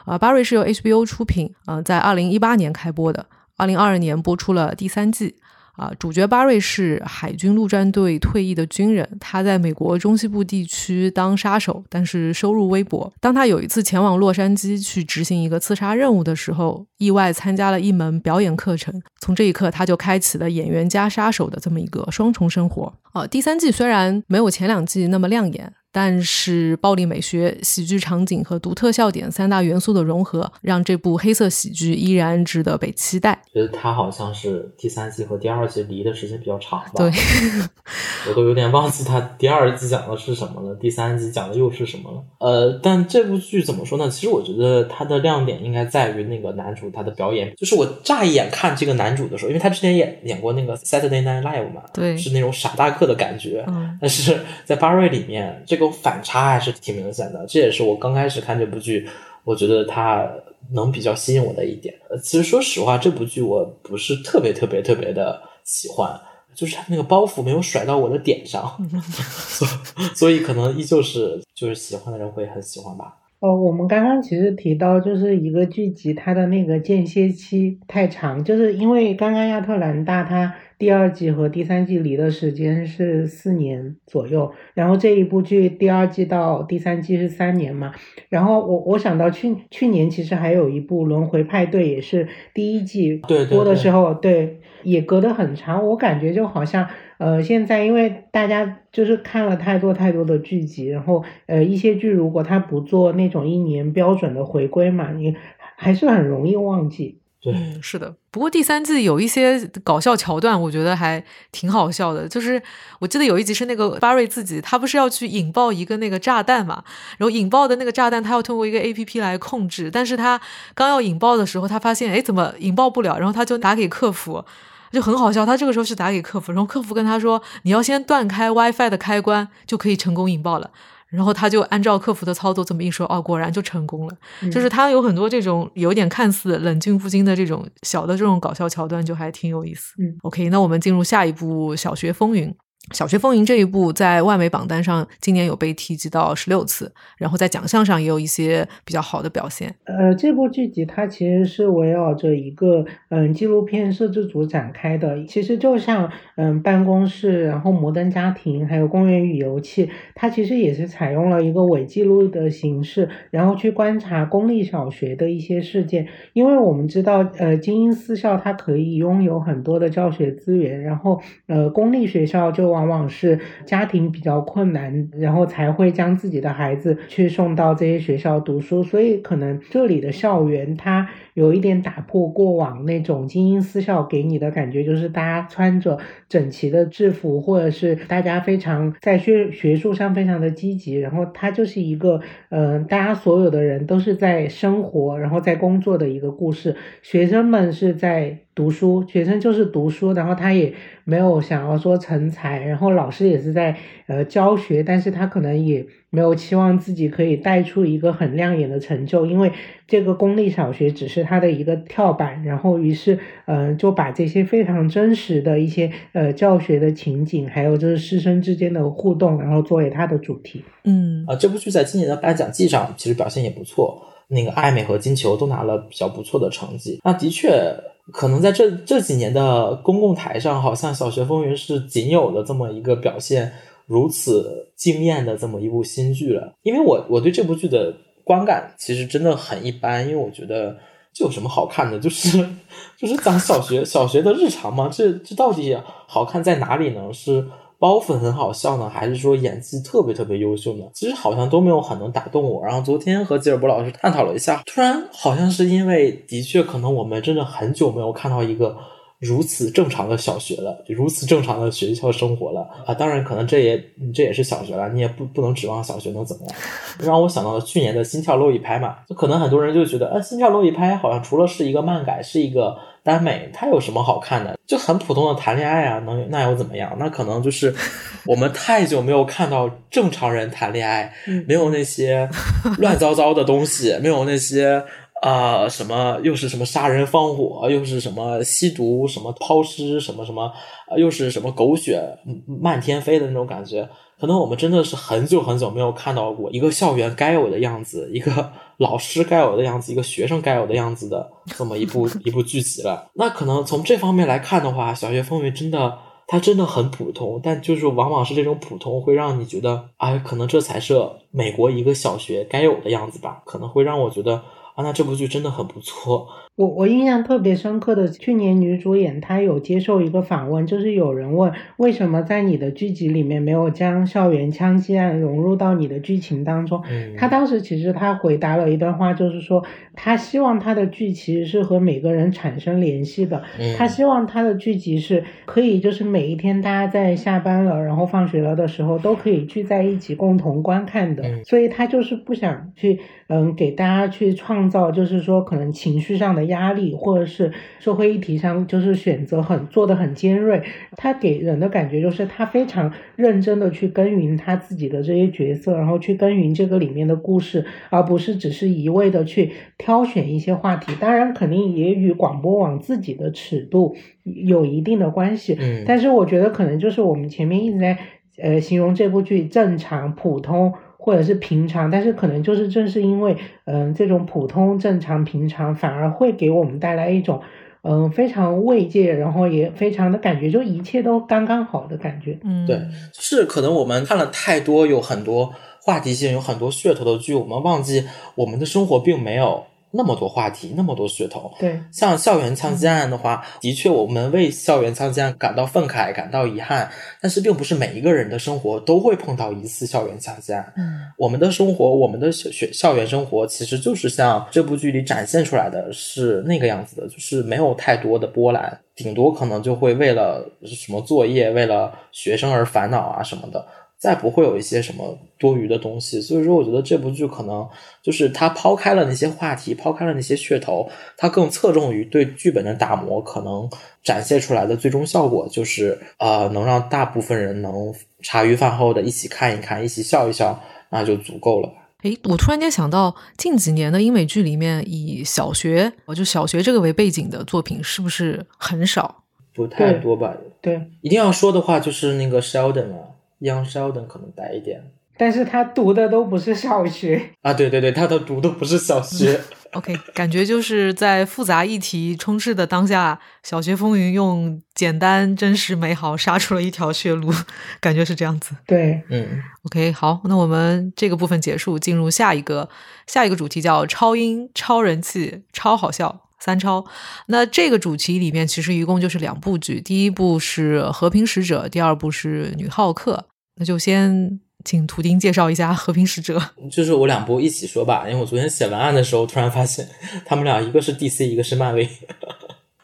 啊，巴瑞是由 HBO 出品，呃，在二零一八年开播的，二零二二年播出了第三季。啊，主角巴瑞是海军陆战队退役的军人，他在美国中西部地区当杀手，但是收入微薄。当他有一次前往洛杉矶去执行一个刺杀任务的时候，意外参加了一门表演课程。从这一刻，他就开启了演员加杀手的这么一个双重生活。啊，第三季虽然没有前两季那么亮眼，但是暴力美学、喜剧场景和独特笑点三大元素的融合，让这部黑色喜剧依然值得被期待。觉得它好像是第三季和第二季离的时间比较长吧？对，我都有点忘记它第二季讲的是什么了，第三季讲的又是什么了。呃，但这部剧怎么说呢？其实我觉得它的亮点应该在于那个男主他的表演。就是我乍一眼看这个男主的时候，因为他之前演演过那个 Saturday Night Live 嘛，对是那种傻大个的感觉。嗯但是在巴瑞里面，这这种反差还是挺明显的。这也是我刚开始看这部剧，我觉得它能比较吸引我的一点。其实说实话，这部剧我不是特别特别特别的喜欢，就是它那个包袱没有甩到我的点上，所以可能依旧是就是喜欢的人会很喜欢吧。呃，我们刚刚其实提到，就是一个剧集它的那个间歇期太长，就是因为刚刚亚特兰大它第二季和第三季离的时间是四年左右，然后这一部剧第二季到第三季是三年嘛，然后我我想到去去年其实还有一部《轮回派对》，也是第一季播的时候，对，也隔得很长，我感觉就好像。呃，现在因为大家就是看了太多太多的剧集，然后呃一些剧如果它不做那种一年标准的回归嘛，你还是很容易忘记。对，嗯，是的。不过第三季有一些搞笑桥段，我觉得还挺好笑的。就是我记得有一集是那个巴瑞自己，他不是要去引爆一个那个炸弹嘛，然后引爆的那个炸弹他要通过一个 A P P 来控制，但是他刚要引爆的时候，他发现哎怎么引爆不了，然后他就打给客服。就很好笑，他这个时候是打给客服，然后客服跟他说：“你要先断开 WiFi 的开关，就可以成功引爆了。”然后他就按照客服的操作这么一说，哦，果然就成功了。就是他有很多这种有点看似冷静不惊的这种小的这种搞笑桥段，就还挺有意思。嗯，OK，那我们进入下一部《小学风云》。《小学风云》这一部在外媒榜单上今年有被提及到十六次，然后在奖项上也有一些比较好的表现。呃，这部剧集它其实是围绕着一个嗯纪录片摄制组展开的，其实就像嗯办公室，然后摩登家庭，还有公园与游戏，它其实也是采用了一个伪记录的形式，然后去观察公立小学的一些事件。因为我们知道，呃，精英私校它可以拥有很多的教学资源，然后呃公立学校就往往是家庭比较困难，然后才会将自己的孩子去送到这些学校读书，所以可能这里的校园它有一点打破过往那种精英私校给你的感觉，就是大家穿着整齐的制服，或者是大家非常在学学术上非常的积极，然后它就是一个嗯、呃大家所有的人都是在生活，然后在工作的一个故事，学生们是在。读书，学生就是读书，然后他也没有想要说成才，然后老师也是在呃教学，但是他可能也没有期望自己可以带出一个很亮眼的成就，因为这个公立小学只是他的一个跳板，然后于是呃就把这些非常真实的一些呃教学的情景，还有就是师生之间的互动，然后作为它的主题。嗯啊，这部剧在今年的颁奖季上其实表现也不错，那个艾美和金球都拿了比较不错的成绩。那的确，可能在这这几年的公共台上，好像《小学风云》是仅有的这么一个表现如此惊艳的这么一部新剧了。因为我我对这部剧的观感其实真的很一般，因为我觉得这有什么好看的？就是就是讲小学小学的日常嘛，这这到底好看在哪里呢？是包袱很好笑呢，还是说演技特别特别优秀呢？其实好像都没有很能打动我。然后昨天和吉尔伯老师探讨了一下，突然好像是因为的确可能我们真的很久没有看到一个如此正常的小学了，就如此正常的学校生活了啊！当然，可能这也这也是小学了，你也不不能指望小学能怎么样。让我想到了去年的《心跳漏一拍》嘛，就可能很多人就觉得，啊，《心跳漏一拍》好像除了是一个漫改，是一个耽美，它有什么好看的？就很普通的谈恋爱啊，能那又怎么样？那可能就是我们太久没有看到正常人谈恋爱，没有那些乱糟糟的东西，没有那些。啊、什么又是什么杀人放火，又是什么吸毒，什么抛尸，什么什么，啊又是什么狗血嗯漫天飞的那种感觉。可能我们真的是很久很久没有看到过一个校园该有的样子，一个老师该有的样子，一个学生该有的样子的这么一部 一部剧集了。那可能从这方面来看的话，《小学风云》真的它真的很普通，但就是往往是这种普通会让你觉得，哎，可能这才是美国一个小学该有的样子吧，可能会让我觉得。啊，那这部剧真的很不错。我我印象特别深刻的，去年女主演她有接受一个访问，就是有人问为什么在你的剧集里面没有将校园枪击案融入到你的剧情当中。嗯她当时其实她回答了一段话，就是说她希望她的剧其实是和每个人产生联系的，嗯她希望她的剧集是可以就是每一天大家在下班了，然后放学了的时候都可以聚在一起共同观看的。嗯所以她就是不想去嗯给大家去创造，就是说可能情绪上的压力，或者是社会议题上就是选择很做的很尖锐。他给人的感觉就是他非常认真的去耕耘他自己的这些角色，然后去耕耘这个里面的故事，而不是只是一味的去挑选一些话题。当然，肯定也与广播网自己的尺度有一定的关系。嗯但是我觉得可能就是我们前面一直在呃形容这部剧正常、普通或者是平常，但是可能就是正是因为嗯、呃这种普通、正常、平常，反而会给我们带来一种嗯、呃非常慰藉，然后也非常的感觉就一切都刚刚好的感觉。嗯，对，就是可能我们看了太多有很多话题性、有很多噱头的剧，我们忘记我们的生活并没有那么多话题、那么多噱头。对，像校园枪击案的话，的确我们为校园枪击案感到愤慨、感到遗憾，但是并不是每一个人的生活都会碰到一次校园枪击案。嗯我们的生活，我们的学学校园生活，其实就是像这部剧里展现出来的是那个样子的，就是没有太多的波澜，顶多可能就会为了什么作业、为了学生而烦恼啊什么的，再不会有一些什么多余的东西。所以说，我觉得这部剧可能就是它抛开了那些话题，抛开了那些噱头，它更侧重于对剧本的打磨，可能展现出来的最终效果就是呃，能让大部分人能茶余饭后的一起看一看，一起笑一笑。那就足够了吧。诶，我突然间想到，近几年的英美剧里面，以小学，我就小学这个为背景的作品，是不是很少？不太多吧？对，一定要说的话，就是那个 Sheldon 啊，Young Sheldon 可能带一点但是他读的都不是小学。啊。对对对，他的读的不是小学。OK，感觉就是在复杂议题充斥的当下，小学风云用简单、真实、美好杀出了一条血路，感觉是这样子。对，嗯，OK，好，那我们这个部分结束，进入下一个下一个主题，叫超英、超人气、超好笑。三超，那这个主题里面其实一共就是两部剧，第一部是《和平使者》，第二部是《女浩克》。那就先请图钉介绍一下《和平使者》。就是我两部一起说吧，因为我昨天写文案的时候突然发现，他们俩一个是 DC，一个是漫威。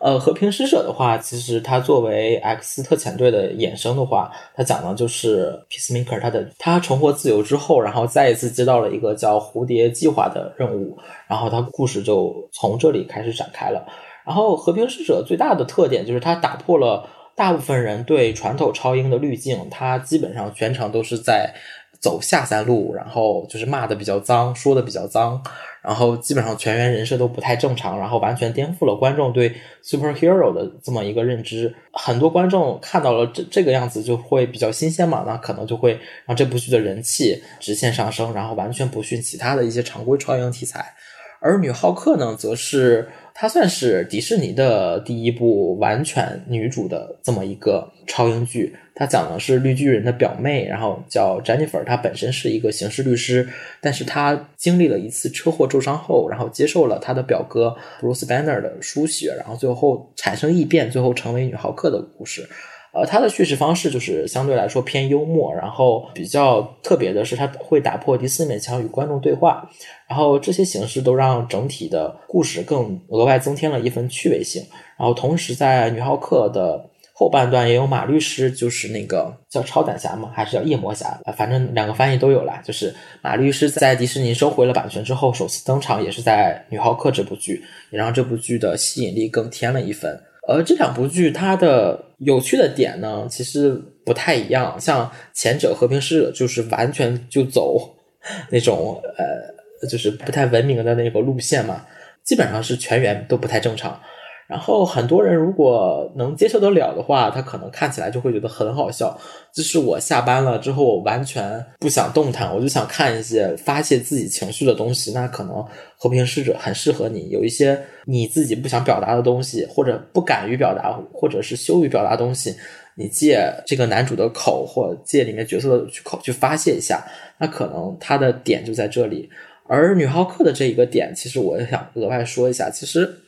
呃，和平使者的话，其实它作为 X 特遣队的衍生的话，它讲的就是 Peacemaker 他的他重获自由之后，然后再一次接到了一个叫蝴蝶计划的任务，然后他故事就从这里开始展开了。然后和平使者最大的特点就是它打破了大部分人对传统超英的滤镜，它基本上全程都是在走下三路，然后就是骂的比较脏，说的比较脏，然后基本上全员人设都不太正常，然后完全颠覆了观众对 superhero 的这么一个认知。很多观众看到了这这个样子就会比较新鲜嘛，那可能就会让这部剧的人气直线上升，然后完全不逊其他的一些常规超英题材。而女浩克呢，则是它算是迪士尼的第一部完全女主的这么一个超英剧。它讲的是绿巨人的表妹，然后叫 Jennifer，她本身是一个刑事律师，但是她经历了一次车祸受伤后，然后接受了她的表哥 Bruce Banner 的输血，然后最后产生异变，最后成为女浩克的故事。呃，它的叙事方式就是相对来说偏幽默，然后比较特别的是，它会打破第四面墙与观众对话，然后这些形式都让整体的故事更额外增添了一份趣味性。然后同时在女浩克的后半段也有马律师，就是那个叫超胆侠吗？还是叫夜魔侠？反正两个翻译都有啦。就是马律师在迪士尼收回了版权之后首次登场，也是在女浩克这部剧，也让这部剧的吸引力更添了一分。而这两部剧它的有趣的点呢，其实不太一样。像前者《和平使者》就是完全就走那种呃，就是不太文明的那个路线嘛，基本上是全员都不太正常。然后很多人如果能接受得了的话，他可能看起来就会觉得很好笑。就是我下班了之后，我完全不想动弹，我就想看一些发泄自己情绪的东西。那可能《和平使者》很适合你。有一些你自己不想表达的东西，或者不敢于表达，或者是羞于表达东西，你借这个男主的口，或借里面角色的口去发泄一下，那可能他的点就在这里。而女浩克的这一个点，其实我也想额外说一下，其实。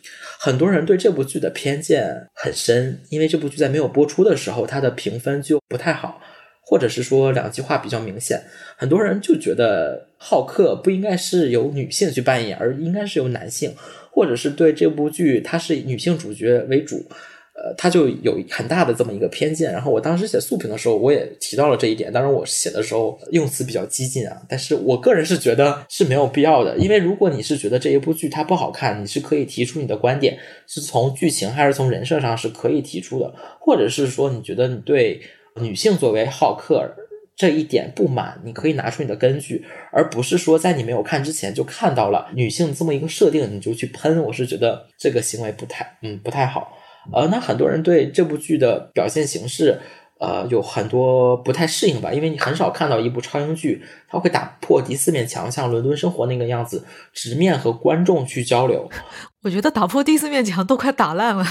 很多人对这部剧的偏见很深，因为这部剧在没有播出的时候，它的评分就不太好，或者是说两极化比较明显。很多人就觉得浩克不应该是由女性去扮演，而应该是由男性，或者是对这部剧它是女性主角为主。呃，他就有很大的这么一个偏见。然后我当时写素评的时候，我也提到了这一点。当然，我写的时候用词比较激进啊，但是我个人是觉得是没有必要的。因为如果你是觉得这一部剧它不好看，你是可以提出你的观点，是从剧情还是从人设上是可以提出的，或者是说你觉得你对女性作为好客这一点不满，你可以拿出你的根据，而不是说在你没有看之前就看到了女性这么一个设定，你就去喷。我是觉得这个行为不太，嗯，不太好。呃，那很多人对这部剧的表现形式，呃，有很多不太适应吧，因为你很少看到一部超英剧，它会打破第四面墙，像《伦敦生活》那个样子，直面和观众去交流。我觉得打破第四面墙都快打烂了。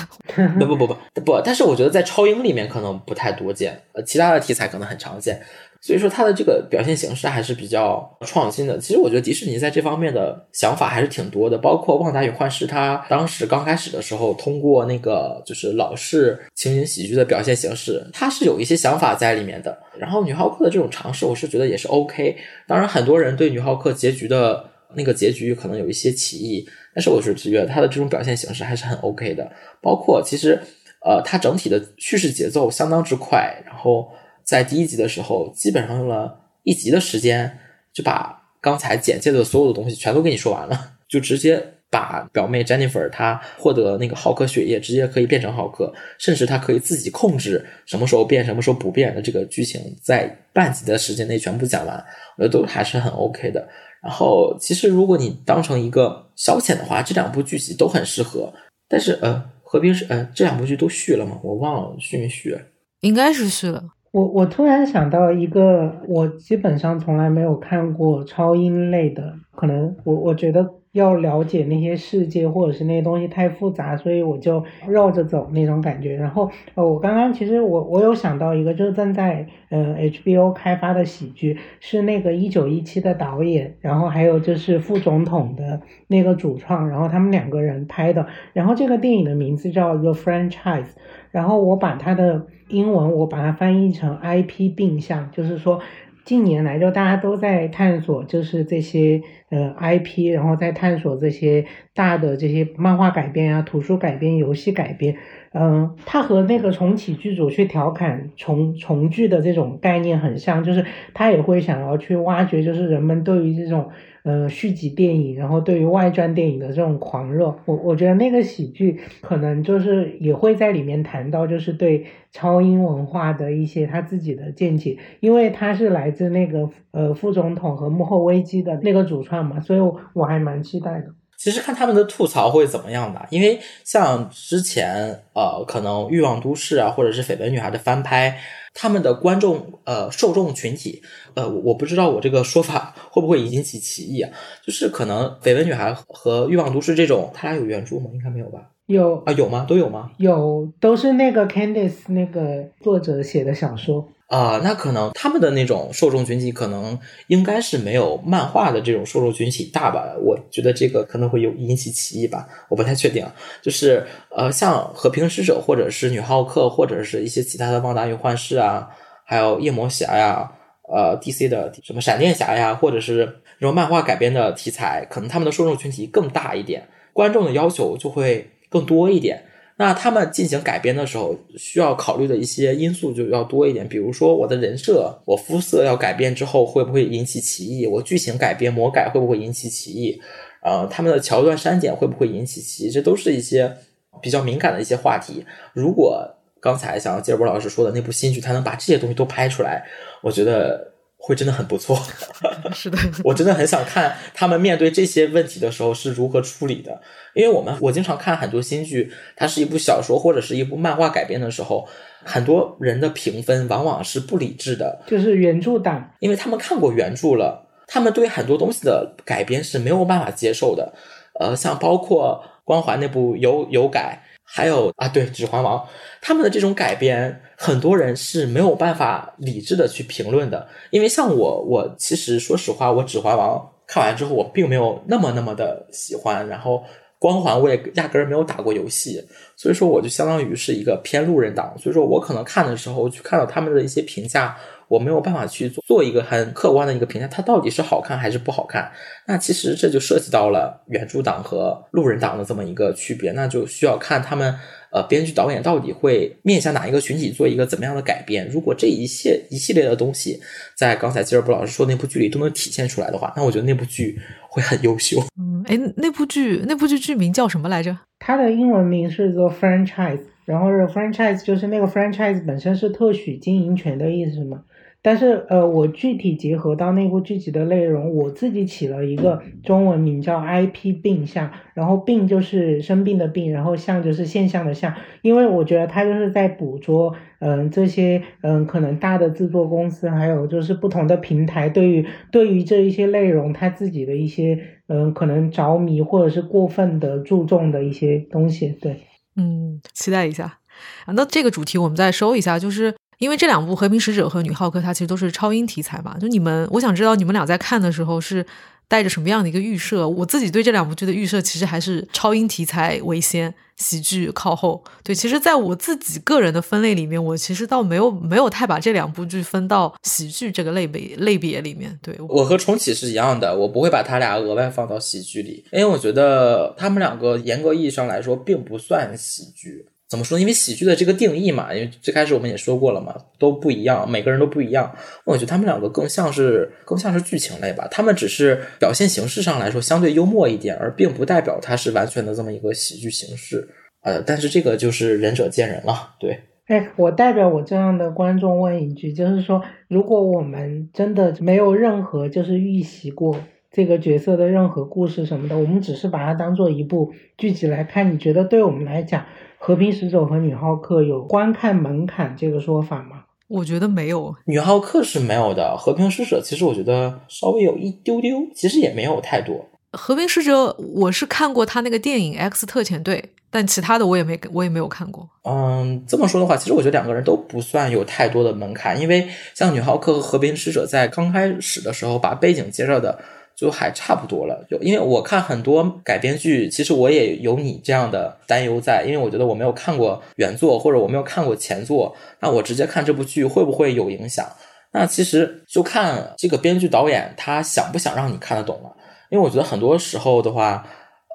不不不不不，但是我觉得在超英里面可能不太多见，呃，其他的题材可能很常见。所以说它的这个表现形式还是比较创新的。其实我觉得迪士尼在这方面的想法还是挺多的，包括《旺达与幻视》，它当时刚开始的时候通过那个就是老式情景喜剧的表现形式，它是有一些想法在里面的。然后女浩克的这种尝试，我是觉得也是 OK。当然，很多人对女浩克结局的那个结局可能有一些歧义，但是我是觉得它的这种表现形式还是很 OK 的。包括其实呃，它整体的叙事节奏相当之快，然后。在第一集的时候，基本上用了一集的时间，就把刚才简介的所有的东西全都给你说完了，就直接把表妹 Jennifer 她获得那个浩克血液，直接可以变成浩克，甚至她可以自己控制什么时候变，什么时候不变的这个剧情，在半集的时间内全部讲完，我觉得都还是很 OK 的。然后，其实如果你当成一个消遣的话，这两部剧集都很适合。但是，呃，何冰是呃，这两部剧都续了吗？我忘了续没续，应该是续了。我我突然想到一个，我基本上从来没有看过超英类的，可能我我觉得要了解那些世界或者是那些东西太复杂，所以我就绕着走那种感觉。然后呃，我刚刚其实我我有想到一个，就是正在呃 HBO 开发的喜剧，是那个一九一七的导演，然后还有就是副总统的那个主创，然后他们两个人拍的。然后这个电影的名字叫 The Franchise，然后我把它的。英文我把它翻译成 IP 定向，就是说近年来就大家都在探索，就是这些呃 IP，然后在探索这些大的这些漫画改编啊、图书改编、游戏改编，嗯，他和那个重启剧组去调侃重重聚的这种概念很像，就是他也会想要去挖掘，就是人们对于这种。呃，续集电影，然后对于外传电影的这种狂热，我我觉得那个喜剧可能就是也会在里面谈到，就是对超英文化的一些他自己的见解，因为他是来自那个呃副总统和幕后危机的那个主创嘛，所以我还蛮期待的。其实看他们的吐槽会怎么样吧，因为像之前呃，可能欲望都市啊，或者是绯闻女孩的翻拍。他们的观众呃受众群体呃我不知道我这个说法会不会引起歧义啊？就是可能《绯闻女孩》和《欲望都市》这种，他俩有原著吗？应该没有吧？有啊，有吗？都有吗？有，都是那个 Candice 那个作者写的小说。啊，那可能他们的那种受众群体可能应该是没有漫画的这种受众群体大吧？我觉得这个可能会有引起歧义吧，我不太确定。就是呃，像和平使者或者是女浩克或者是一些其他的旺达与幻视啊，还有夜魔侠呀，呃，DC 的什么闪电侠呀，或者是这种漫画改编的题材，可能他们的受众群体更大一点，观众的要求就会更多一点。那他们进行改编的时候，需要考虑的一些因素就要多一点，比如说我的人设、我肤色要改变之后会不会引起歧义？我剧情改编、魔改会不会引起歧义？呃，他们的桥段删减会不会引起歧义？这都是一些比较敏感的一些话题。如果刚才像吉尔伯老师说的那部新剧，他能把这些东西都拍出来，我觉得。会真的很不错，是的，我真的很想看他们面对这些问题的时候是如何处理的。因为我们我经常看很多新剧，它是一部小说或者是一部漫画改编的时候，很多人的评分往往是不理智的，就是原著党，因为他们看过原著了，他们对很多东西的改编是没有办法接受的。呃，像包括光环那部有有改。还有啊，对《指环王》，他们的这种改编，很多人是没有办法理智的去评论的。因为像我，我其实说实话，我《指环王》看完之后，我并没有那么那么的喜欢。然后《光环，我也压根儿没有打过游戏，所以说我就相当于是一个偏路人党。所以说我可能看的时候去看到他们的一些评价，我没有办法去做做一个很客观的一个评价，它到底是好看还是不好看。那其实这就涉及到了原著党和路人党的这么一个区别，那就需要看他们。呃，编剧导演到底会面向哪一个群体做一个怎么样的改编？如果这一系一系列的东西在刚才吉尔布老师说那部剧里都能体现出来的话，那我觉得那部剧会很优秀。嗯，哎，那部剧那部剧剧名叫什么来着？它的英文名是做 franchise，然后是 franchise 就是那个 franchise 本身是特许经营权的意思嘛。但是，呃，我具体结合到那部剧集的内容，我自己起了一个中文名叫 IP 病象，然后病就是生病的病，然后象就是现象的象，因为我觉得它就是在捕捉，嗯，这些，嗯，可能大的制作公司，还有就是不同的平台对于对于这一些内容，它自己的一些，嗯，可能着迷或者是过分的注重的一些东西，对，嗯，期待一下啊。那这个主题我们再收一下，就是。因为这两部《和平使者》和《女浩克》，它其实都是超英题材嘛。就你们，我想知道你们俩在看的时候是带着什么样的一个预设？我自己对这两部剧的预设其实还是超英题材为先，喜剧靠后。对，其实在我自己个人的分类里面，我其实倒没有没有太把这两部剧分到喜剧这个类别类别里面。对我和重启是一样的，我不会把他俩额外放到喜剧里，因为我觉得他们两个严格意义上来说并不算喜剧。怎么说？因为喜剧的这个定义嘛，因为最开始我们也说过了嘛，都不一样，每个人都不一样。我觉得他们两个更像是更像是剧情类吧，他们只是表现形式上来说相对幽默一点，而并不代表它是完全的这么一个喜剧形式。呃，但是这个就是仁者见仁了。对，哎，我代表我这样的观众问一句，就是说，如果我们真的没有任何就是预习过这个角色的任何故事什么的，我们只是把它当做一部剧集来看，你觉得对我们来讲？和平使者和女浩克有观看门槛这个说法吗？我觉得没有，女浩克是没有的。和平使者其实我觉得稍微有一丢丢，其实也没有太多。和平使者我是看过他那个电影《X 特遣队》，但其他的我也没我也没有看过。嗯，这么说的话，其实我觉得两个人都不算有太多的门槛，因为像女浩克和和平使者在刚开始的时候把背景介绍的。就还差不多了，就因为我看很多改编剧，其实我也有你这样的担忧在，因为我觉得我没有看过原作，或者我没有看过前作，那我直接看这部剧会不会有影响？那其实就看这个编剧导演他想不想让你看得懂了，因为我觉得很多时候的话，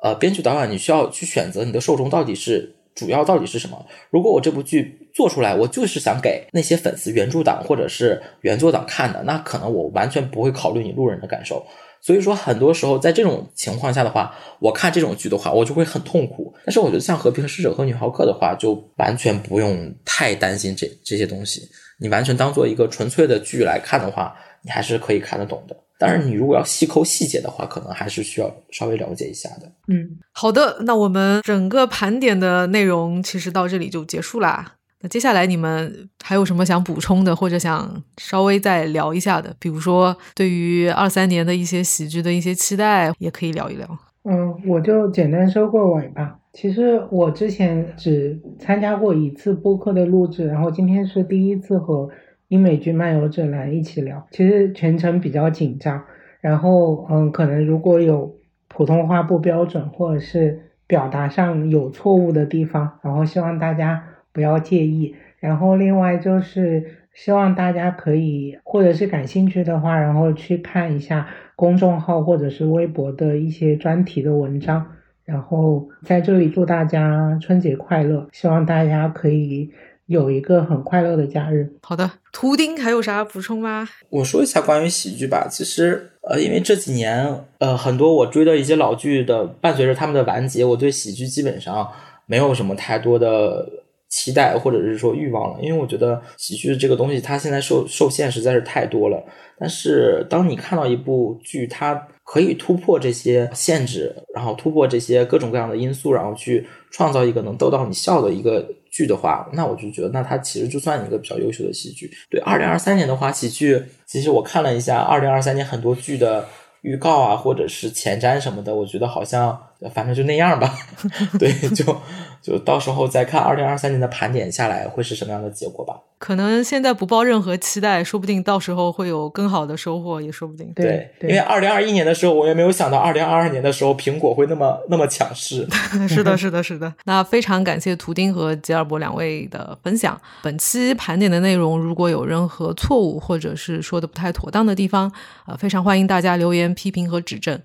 呃，编剧导演你需要去选择你的受众到底是主要到底是什么。如果我这部剧做出来，我就是想给那些粉丝原著党或者是原作党看的，那可能我完全不会考虑你路人的感受。所以说，很多时候在这种情况下的话，我看这种剧的话，我就会很痛苦。但是我觉得像《和平使者》和《女浩克》的话，就完全不用太担心这这些东西。你完全当做一个纯粹的剧来看的话，你还是可以看得懂的。但是你如果要细抠细节的话，可能还是需要稍微了解一下的。嗯，好的，那我们整个盘点的内容其实到这里就结束啦。那接下来你们还有什么想补充的，或者想稍微再聊一下的？比如说对于二三年的一些喜剧的一些期待，也可以聊一聊。嗯，我就简单收个尾吧。其实我之前只参加过一次播客的录制，然后今天是第一次和英美剧漫游者来一起聊。其实全程比较紧张，然后嗯，可能如果有普通话不标准，或者是表达上有错误的地方，然后希望大家。不要介意，然后另外就是希望大家可以，或者是感兴趣的话，然后去看一下公众号或者是微博的一些专题的文章。然后在这里祝大家春节快乐，希望大家可以有一个很快乐的假日。好的，图钉还有啥补充吗？我说一下关于喜剧吧。其实呃，因为这几年呃很多我追的一些老剧的，伴随着他们的完结，我对喜剧基本上没有什么太多的。期待或者是说欲望了，因为我觉得喜剧这个东西，它现在受受限实在是太多了。但是当你看到一部剧，它可以突破这些限制，然后突破这些各种各样的因素，然后去创造一个能逗到你笑的一个剧的话，那我就觉得，那它其实就算一个比较优秀的喜剧。对，二零二三年的话，喜剧其实我看了一下，二零二三年很多剧的预告啊，或者是前瞻什么的，我觉得好像反正就那样吧。对，就就到时候再看二零二三年的盘点下来会是什么样的结果吧。可能现在不抱任何期待，说不定到时候会有更好的收获，也说不定。对，因为二零二一年的时候，我也没有想到二零二二年的时候苹果会那么那么强势。是的，是的，是的。那非常感谢图丁和吉尔伯两位的分享。本期盘点的内容如果有任何错误或者是说的不太妥当的地方，呃，非常欢迎大家留言批评和指正。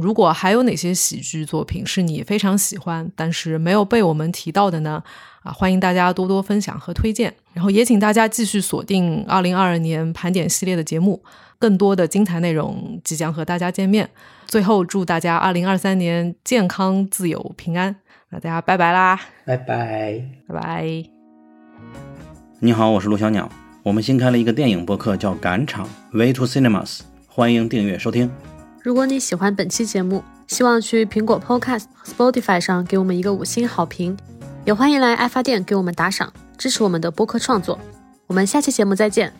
如果还有哪些喜剧作品是你非常喜欢，但是没有被我们提到的呢？啊，欢迎大家多多分享和推荐。然后也请大家继续锁定二零二二年盘点系列的节目，更多的精彩内容即将和大家见面。最后祝大家二零二三年健康、自由、平安。那大家拜拜啦，拜拜，拜拜。你好，我是陆小鸟。我们新开了一个电影播客，叫《赶场 Way to Cinemas》，欢迎订阅收听。如果你喜欢本期节目，希望去苹果 Podcast、Spotify 上给我们一个五星好评，也欢迎来爱发电给我们打赏，支持我们的播客创作。我们下期节目再见。